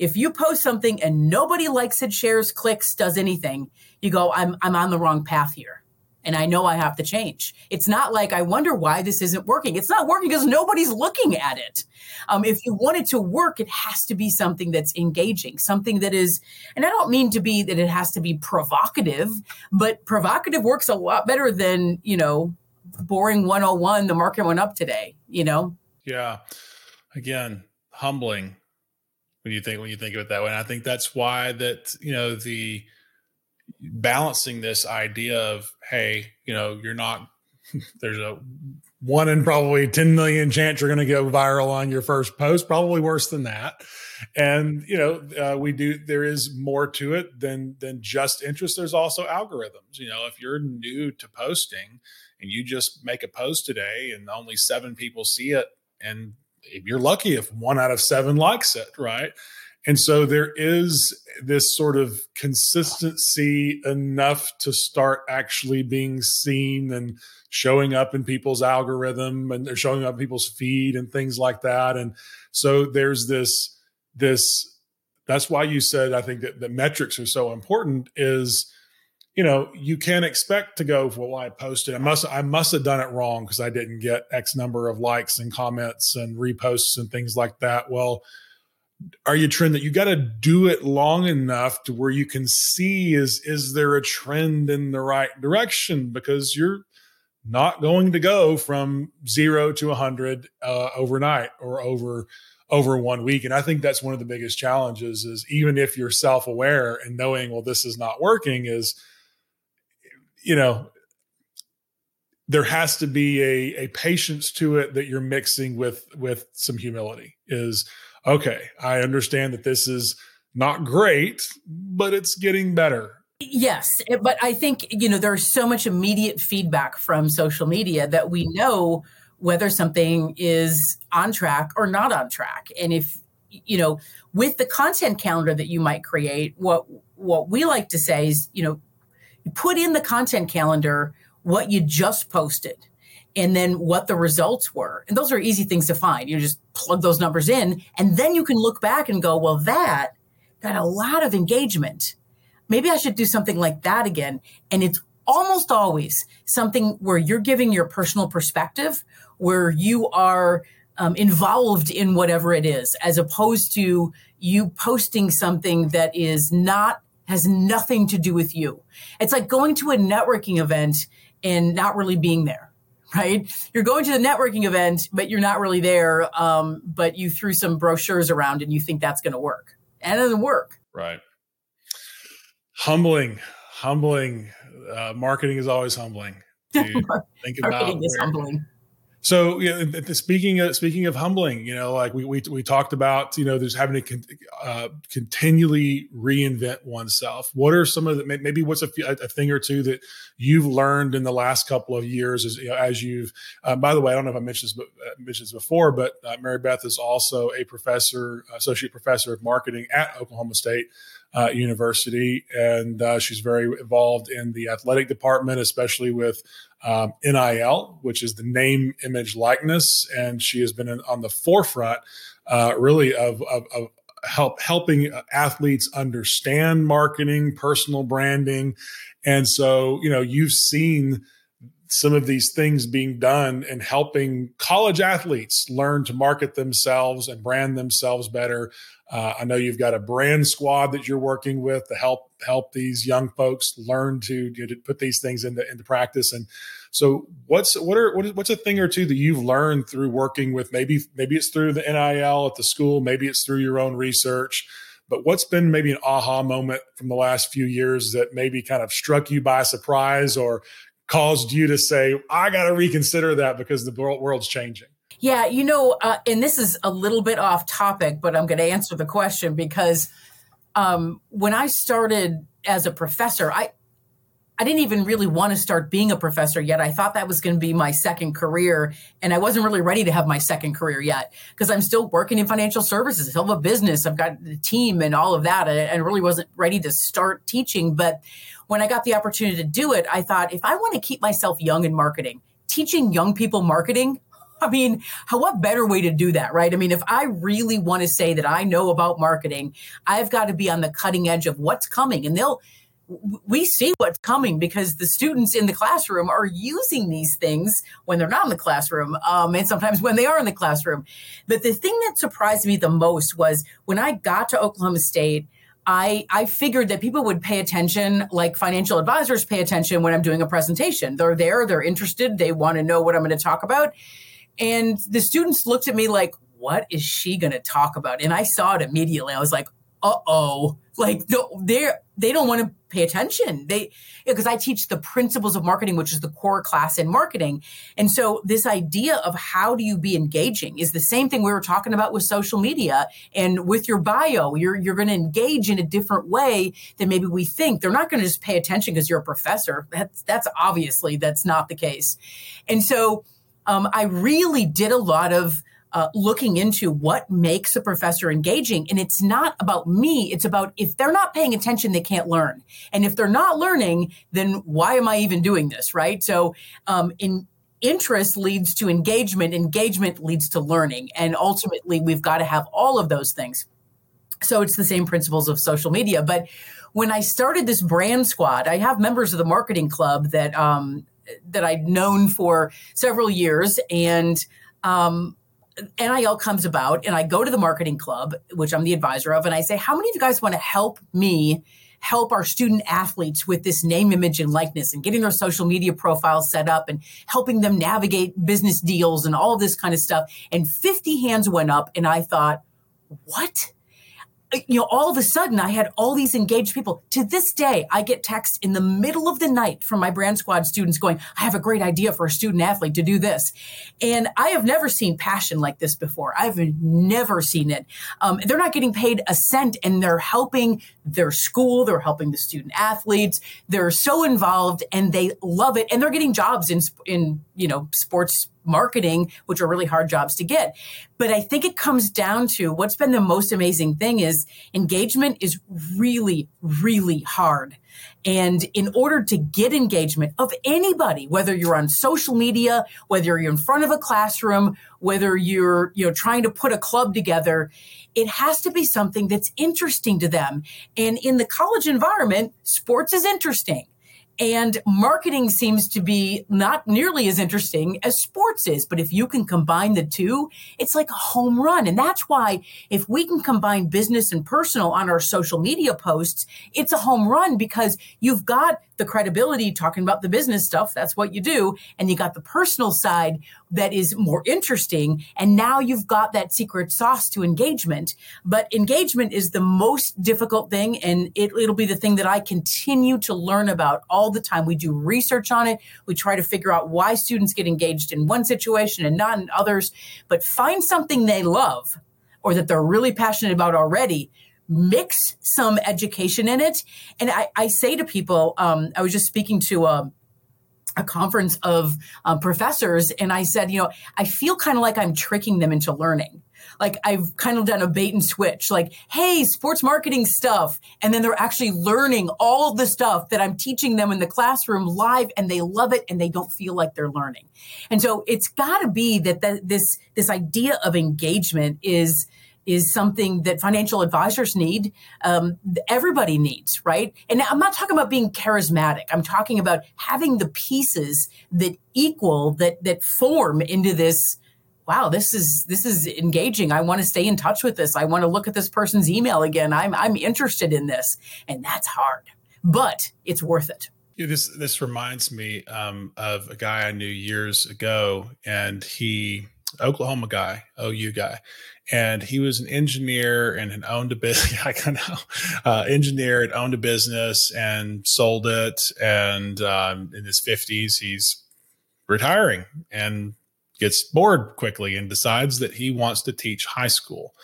If you post something and nobody likes it, shares, clicks, does anything, you go, I'm, I'm on the wrong path here. And I know I have to change. It's not like I wonder why this isn't working. It's not working because nobody's looking at it. Um, if you want it to work, it has to be something that's engaging, something that is, and I don't mean to be that it has to be provocative, but provocative works a lot better than, you know, boring 101 the market went up today you know yeah again humbling when you think when you think of it that way. And i think that's why that you know the balancing this idea of hey you know you're not *laughs* there's a one in probably 10 million chance you're going to go viral on your first post probably worse than that. And you know uh, we do there is more to it than than just interest. There's also algorithms. You know if you're new to posting and you just make a post today and only seven people see it and you're lucky if one out of seven likes it right? And so there is this sort of consistency enough to start actually being seen and showing up in people's algorithm and they're showing up people's feed and things like that. And so there's this this that's why you said i think that the metrics are so important is you know, you can't expect to go, well, I posted, I must, I must have done it wrong because I didn't get X number of likes and comments and reposts and things like that. Well, are you trend that you got to do it long enough to where you can see is is there a trend in the right direction because you're not going to go from zero to a 100 uh, overnight or over over one week and i think that's one of the biggest challenges is even if you're self-aware and knowing well this is not working is you know, there has to be a, a patience to it that you're mixing with with some humility is okay i understand that this is not great but it's getting better Yes, but I think you know there's so much immediate feedback from social media that we know whether something is on track or not on track. And if you know, with the content calendar that you might create, what what we like to say is, you know, put in the content calendar what you just posted and then what the results were. And those are easy things to find. You just plug those numbers in and then you can look back and go, well, that got a lot of engagement. Maybe I should do something like that again. And it's almost always something where you're giving your personal perspective, where you are um, involved in whatever it is, as opposed to you posting something that is not has nothing to do with you. It's like going to a networking event and not really being there, right? You're going to the networking event, but you're not really there. Um, but you threw some brochures around and you think that's going to work, and it doesn't work. Right. Humbling, humbling. Uh, marketing is always humbling. *laughs* think about marketing is where, humbling so, you know, speaking of speaking of humbling, you know, like we we, we talked about, you know, there's having to con- uh, continually reinvent oneself. What are some of the maybe what's a, a, thing or two that you've learned in the last couple of years as you know, as you've. Uh, by the way, I don't know if I mentioned this, uh, mentioned this before, but uh, Maribeth is also a professor, associate professor of marketing at Oklahoma State uh, University, and uh, she's very involved in the athletic department, especially with um, NIL, which is the name, image, likeness, and she has been in, on the forefront, uh, really, of, of, of help helping athletes understand marketing, personal branding, and so you know you've seen some of these things being done and helping college athletes learn to market themselves and brand themselves better. Uh, I know you've got a brand squad that you're working with to help help these young folks learn to, you know, to put these things into into practice. And so, what's what are what is, what's a thing or two that you've learned through working with maybe maybe it's through the NIL at the school, maybe it's through your own research. But what's been maybe an aha moment from the last few years that maybe kind of struck you by surprise or caused you to say, I got to reconsider that because the world's changing? Yeah, you know, uh, and this is a little bit off topic, but I'm going to answer the question because um, when I started as a professor, I I didn't even really want to start being a professor yet. I thought that was going to be my second career, and I wasn't really ready to have my second career yet because I'm still working in financial services. I still have a business. I've got the team and all of that, and really wasn't ready to start teaching. But when I got the opportunity to do it, I thought if I want to keep myself young in marketing, teaching young people marketing, *laughs* I mean, how, what better way to do that, right? I mean, if I really want to say that I know about marketing, I've got to be on the cutting edge of what's coming. And they'll, we see what's coming because the students in the classroom are using these things when they're not in the classroom um, and sometimes when they are in the classroom. But the thing that surprised me the most was when I got to Oklahoma State I, I figured that people would pay attention, like financial advisors pay attention when I'm doing a presentation. They're there, they're interested, they want to know what I'm going to talk about. And the students looked at me like, what is she going to talk about? And I saw it immediately. I was like, uh oh, like no, they're they don't want to pay attention. They because I teach the principles of marketing, which is the core class in marketing. And so this idea of how do you be engaging is the same thing we were talking about with social media and with your bio. You're you're going to engage in a different way than maybe we think. They're not going to just pay attention because you're a professor. That's that's obviously that's not the case. And so um, I really did a lot of uh, looking into what makes a professor engaging. And it's not about me. It's about if they're not paying attention, they can't learn. And if they're not learning, then why am I even doing this? Right. So, um, in interest leads to engagement, engagement leads to learning. And ultimately, we've got to have all of those things. So, it's the same principles of social media. But when I started this brand squad, I have members of the marketing club that, um, that I'd known for several years. And um, NIL comes about and I go to the marketing club, which I'm the advisor of, and I say, How many of you guys want to help me help our student athletes with this name, image, and likeness and getting their social media profiles set up and helping them navigate business deals and all this kind of stuff? And 50 hands went up, and I thought, What? You know, all of a sudden I had all these engaged people. To this day, I get texts in the middle of the night from my brand squad students going, I have a great idea for a student athlete to do this. And I have never seen passion like this before. I've never seen it. Um, they're not getting paid a cent and they're helping their school. They're helping the student athletes. They're so involved and they love it. And they're getting jobs in, in, you know, sports marketing, which are really hard jobs to get. But I think it comes down to what's been the most amazing thing is engagement is really, really hard. And in order to get engagement of anybody, whether you're on social media, whether you're in front of a classroom, whether you're, you know, trying to put a club together, it has to be something that's interesting to them. And in the college environment, sports is interesting. And marketing seems to be not nearly as interesting as sports is. But if you can combine the two, it's like a home run. And that's why if we can combine business and personal on our social media posts, it's a home run because you've got the credibility talking about the business stuff. That's what you do. And you got the personal side that is more interesting. And now you've got that secret sauce to engagement. But engagement is the most difficult thing. And it, it'll be the thing that I continue to learn about all the time. We do research on it. We try to figure out why students get engaged in one situation and not in others. But find something they love or that they're really passionate about already mix some education in it. And I, I say to people, um, I was just speaking to a, a conference of um, professors, and I said, you know, I feel kind of like I'm tricking them into learning. Like I've kind of done a bait and switch, like, hey, sports marketing stuff. And then they're actually learning all the stuff that I'm teaching them in the classroom live and they love it and they don't feel like they're learning. And so it's got to be that the, this, this idea of engagement is, is something that financial advisors need. Um, everybody needs, right? And I'm not talking about being charismatic. I'm talking about having the pieces that equal that that form into this. Wow, this is this is engaging. I want to stay in touch with this. I want to look at this person's email again. I'm I'm interested in this, and that's hard, but it's worth it. Yeah, this this reminds me um, of a guy I knew years ago, and he Oklahoma guy, OU guy, and he was an engineer and had owned a business. *laughs* I kind of uh, engineer and owned a business and sold it. And um, in his fifties, he's retiring and gets bored quickly and decides that he wants to teach high school.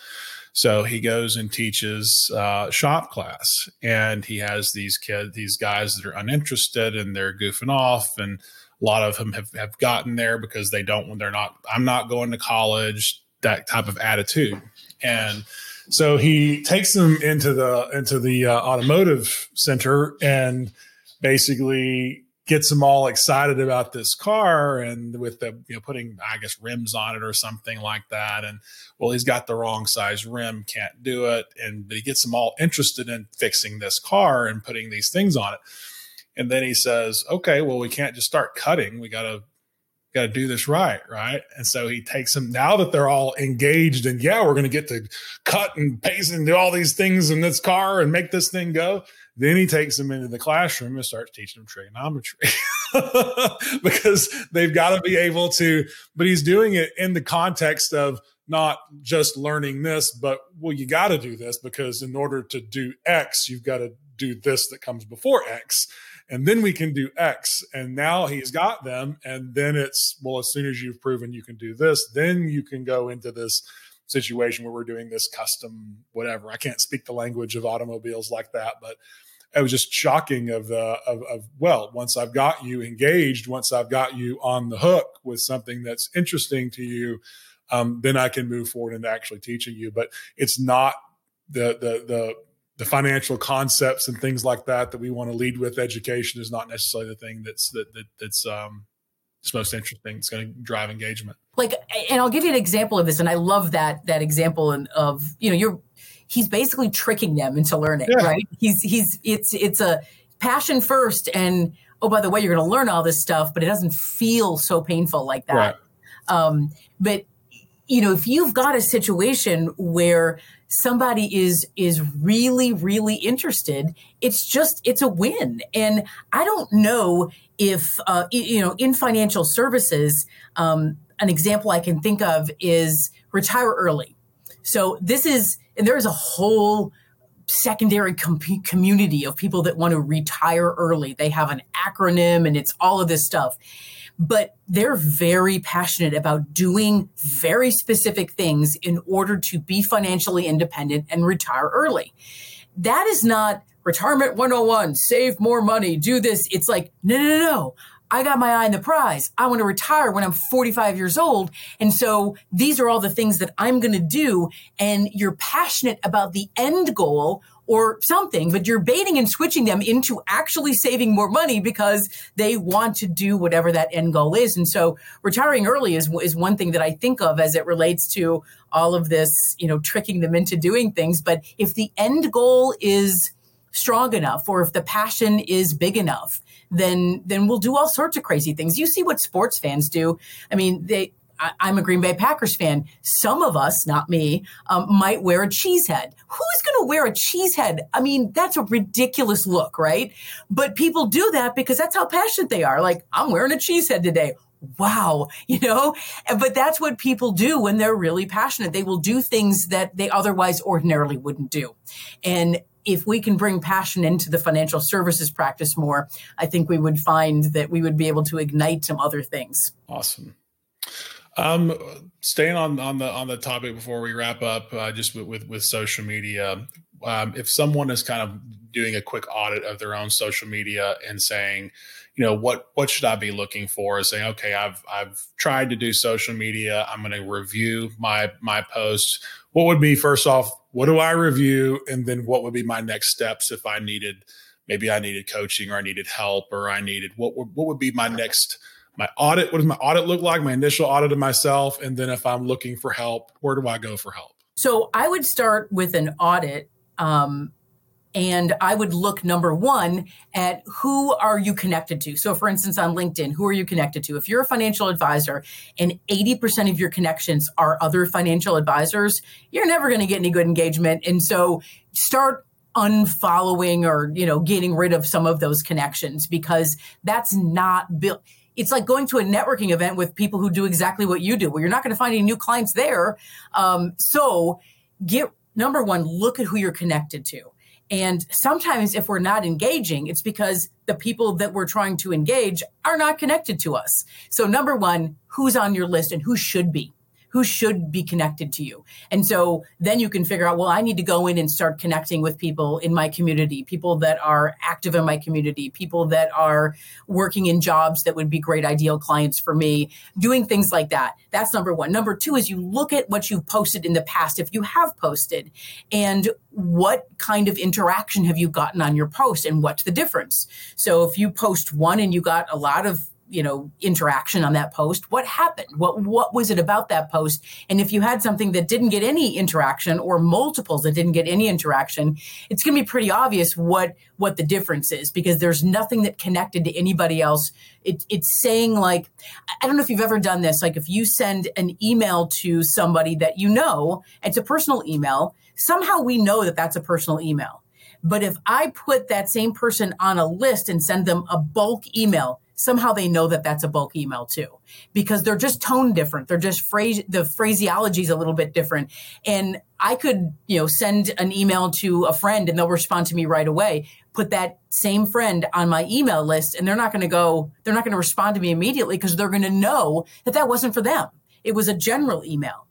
So he goes and teaches uh, shop class, and he has these kids, these guys that are uninterested and they're goofing off, and a lot of them have, have gotten there because they don't. They're not. I'm not going to college that type of attitude. And so he takes them into the into the uh, automotive center and basically gets them all excited about this car and with the you know putting I guess rims on it or something like that. And well he's got the wrong size rim can't do it. And he gets them all interested in fixing this car and putting these things on it. And then he says okay well we can't just start cutting. We got to got to do this right, right? And so he takes them now that they're all engaged and yeah, we're going to get to cut and paste and do all these things in this car and make this thing go. Then he takes them into the classroom and starts teaching them trigonometry *laughs* because they've got to be able to, but he's doing it in the context of not just learning this, but well, you got to do this because in order to do X, you've got to do this that comes before X and then we can do X. And now he's got them. And then it's, well, as soon as you've proven you can do this, then you can go into this situation where we're doing this custom whatever. I can't speak the language of automobiles like that, but it was just shocking of the of, of well, once I've got you engaged, once I've got you on the hook with something that's interesting to you, um, then I can move forward into actually teaching you. But it's not the the the the financial concepts and things like that that we want to lead with. Education is not necessarily the thing that's that, that that's um it's most interesting. It's going to drive engagement. Like and i'll give you an example of this and i love that that example of you know you're he's basically tricking them into learning yeah. right? He's he's it's it's a passion first and oh by the way you're going to learn all this stuff but it doesn't feel so painful like that. Right. um but you know if you've got a situation where somebody is is really really interested it's just it's a win and i don't know if uh, you know in financial services um, an example i can think of is retire early so this is and there's a whole secondary com- community of people that want to retire early. They have an acronym and it's all of this stuff. But they're very passionate about doing very specific things in order to be financially independent and retire early. That is not retirement 101, save more money, do this. It's like, no, no, no, no. I got my eye on the prize. I want to retire when I'm 45 years old. And so these are all the things that I'm going to do. And you're passionate about the end goal or something, but you're baiting and switching them into actually saving more money because they want to do whatever that end goal is. And so retiring early is, is one thing that I think of as it relates to all of this, you know, tricking them into doing things. But if the end goal is strong enough or if the passion is big enough, then then we'll do all sorts of crazy things. You see what sports fans do. I mean, they I, am a Green Bay Packers fan. Some of us, not me, um, might wear a cheese head. Who's going to wear a cheese head? I mean, that's a ridiculous look, right? But people do that because that's how passionate they are. Like, I'm wearing a cheese head today. Wow, *laughs* you know, but that's what people do when they're really passionate. They will do things that they otherwise ordinarily wouldn't do. And if we can bring passion into the financial services practice more, I think we would find that we would be able to ignite some other things. Awesome. Um, staying on on the on the topic before we wrap up, uh, just with, with, with social media, um, if someone is kind of doing a quick audit of their own social media and saying, you know, what what should I be looking for? Is saying, okay, I've I've tried to do social media. I'm going to review my my posts. What would be first off? What do I review, and then what would be my next steps if I needed, maybe I needed coaching or I needed help or I needed what would, what would be my next my audit what does my audit look like? My initial audit of myself. And then if i'm looking for help where do i go for help? So i would start with an audit um, and i would look number one at who are you connected to? So for instance on linkedin who are you connected to? If you're a financial advisor and 80% of your connections are other financial advisors you're never going to get any good engagement. And so start unfollowing or you know getting rid of some of those connections because that's not built it's like going to a networking event with people who do exactly what you do. Well, you're not going to find any new clients there. Um, so get number one, look at who you're connected to. And sometimes if we're not engaging, it's because the people that we're trying to engage are not connected to us. So number one, who's on your list and who should be? Who should be connected to you. And so then you can figure out, well, I need to go in and start connecting with people in my community, people that are active in my community, people that are working in jobs that would be great ideal clients for me, doing things like that. That's number one. Number two is you look at what you've posted in the past, if you have posted, and what kind of interaction have you gotten on your post and what's the difference? So if you post one and you got a lot of you know interaction on that post what happened? What what was it about that post? And if you had something that didn't get any interaction or multiples that didn't get any interaction it's going to be pretty obvious what what the difference is because there's nothing that connected to anybody else. It, it's saying like i don't know if you've ever done this like if you send an email to somebody that you know it's a personal email somehow we know that that's a personal email. But if i put that same person on a list and send them a bulk email somehow they know that that's a bulk email too because they're just tone different. They're just phrase the phraseology is a little bit different. And i could you know send an email to a friend and they'll respond to me right away. Put that same friend on my email list and they're not going to go they're not going to respond to me immediately because they're going to know that that wasn't for them. It was a general email.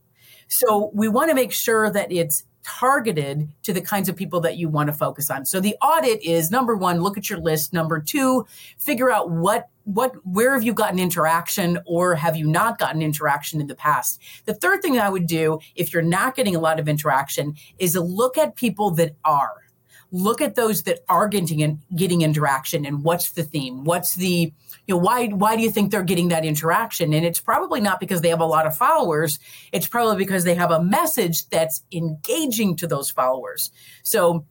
So we want to make sure that it's targeted to the kinds of people that you want to focus on. So the audit is number one, look at your list. Number two, figure out what what where have you gotten interaction or have you not gotten interaction in the past the third thing i would do if you're not getting a lot of interaction is to look at people that are look at those that are getting getting interaction and what's the theme what's the you know why why do you think they're getting that interaction? And it's probably not because they have a lot of followers. It's probably because they have a message that's engaging to those followers. So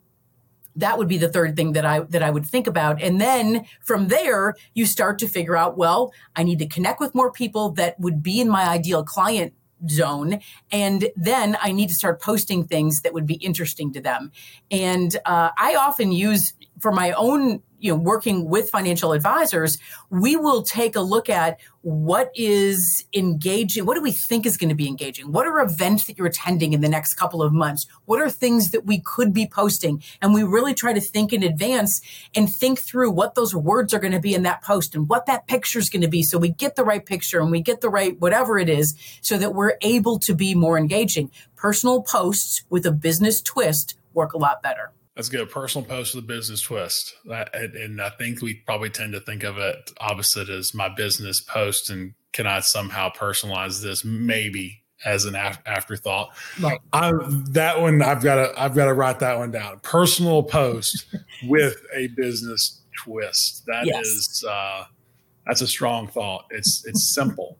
that would be the third thing that I that I would think about. And then from there, you start to figure out, well, I need to connect with more people that would be in my ideal client zone. And then i need to start posting things that would be interesting to them. And uh, i often use for my own you know working with financial advisors we will take a look at what is engaging what do we think is going to be engaging? What are events that you're attending in the next couple of months? What are things that we could be posting? And we really try to think in advance and think through what those words are going to be in that post and what that picture is going to be so we get the right picture and we get the right whatever it is so that we're able to be more engaging. Personal posts with a business twist work a lot better Let's get a personal post with a business twist. That, and I think we probably tend to think of it opposite as my business post. And can I somehow personalize this? Maybe as an af- afterthought. Right. I, that one I've got to I've got to write that one down. Personal post *laughs* with a business twist. That yes. is uh, that's a strong thought. It's it's simple.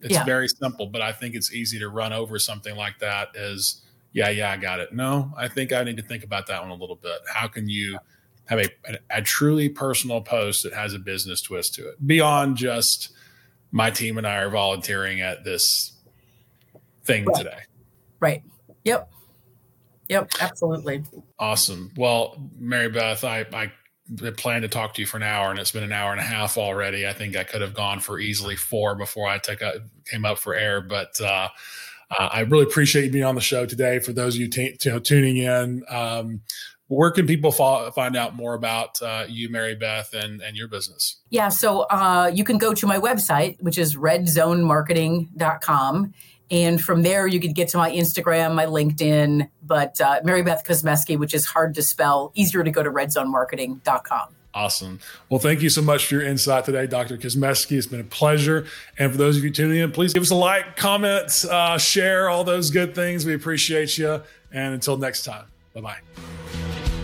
It's yeah. very simple, but I think it's easy to run over something like that as yeah, yeah, I got it. No, I think I need to think about that one a little bit. How can you have a, a, truly personal post that has a business twist to it beyond just my team and I are volunteering at this thing right. today? Right. Yep. Yep. Absolutely. Awesome. Well, Maribeth, I, I planned to talk to you for an hour and it's been an hour and a half already. I think I could have gone for easily four before I took a, came up for air, but, uh, uh, I really appreciate you being on the show today. For those of you, t- t- tuning in, um, where can people find out more about uh, you, Maribeth, and, and your business? Yeah, so uh, you can go to my website, which is redzonemarketing.com. And from there, you can get to my Instagram, my LinkedIn, but uh, Maribeth Kuzmeski, which is hard to spell, easier to go to redzonemarketing.com. Awesome. Well, thank you so much for your insight today, Dr. Kuzmeski. It's been a pleasure. And for those of you tuning in, please give us a like, comment, uh, share, all those good things. We appreciate you. And until next time, bye bye.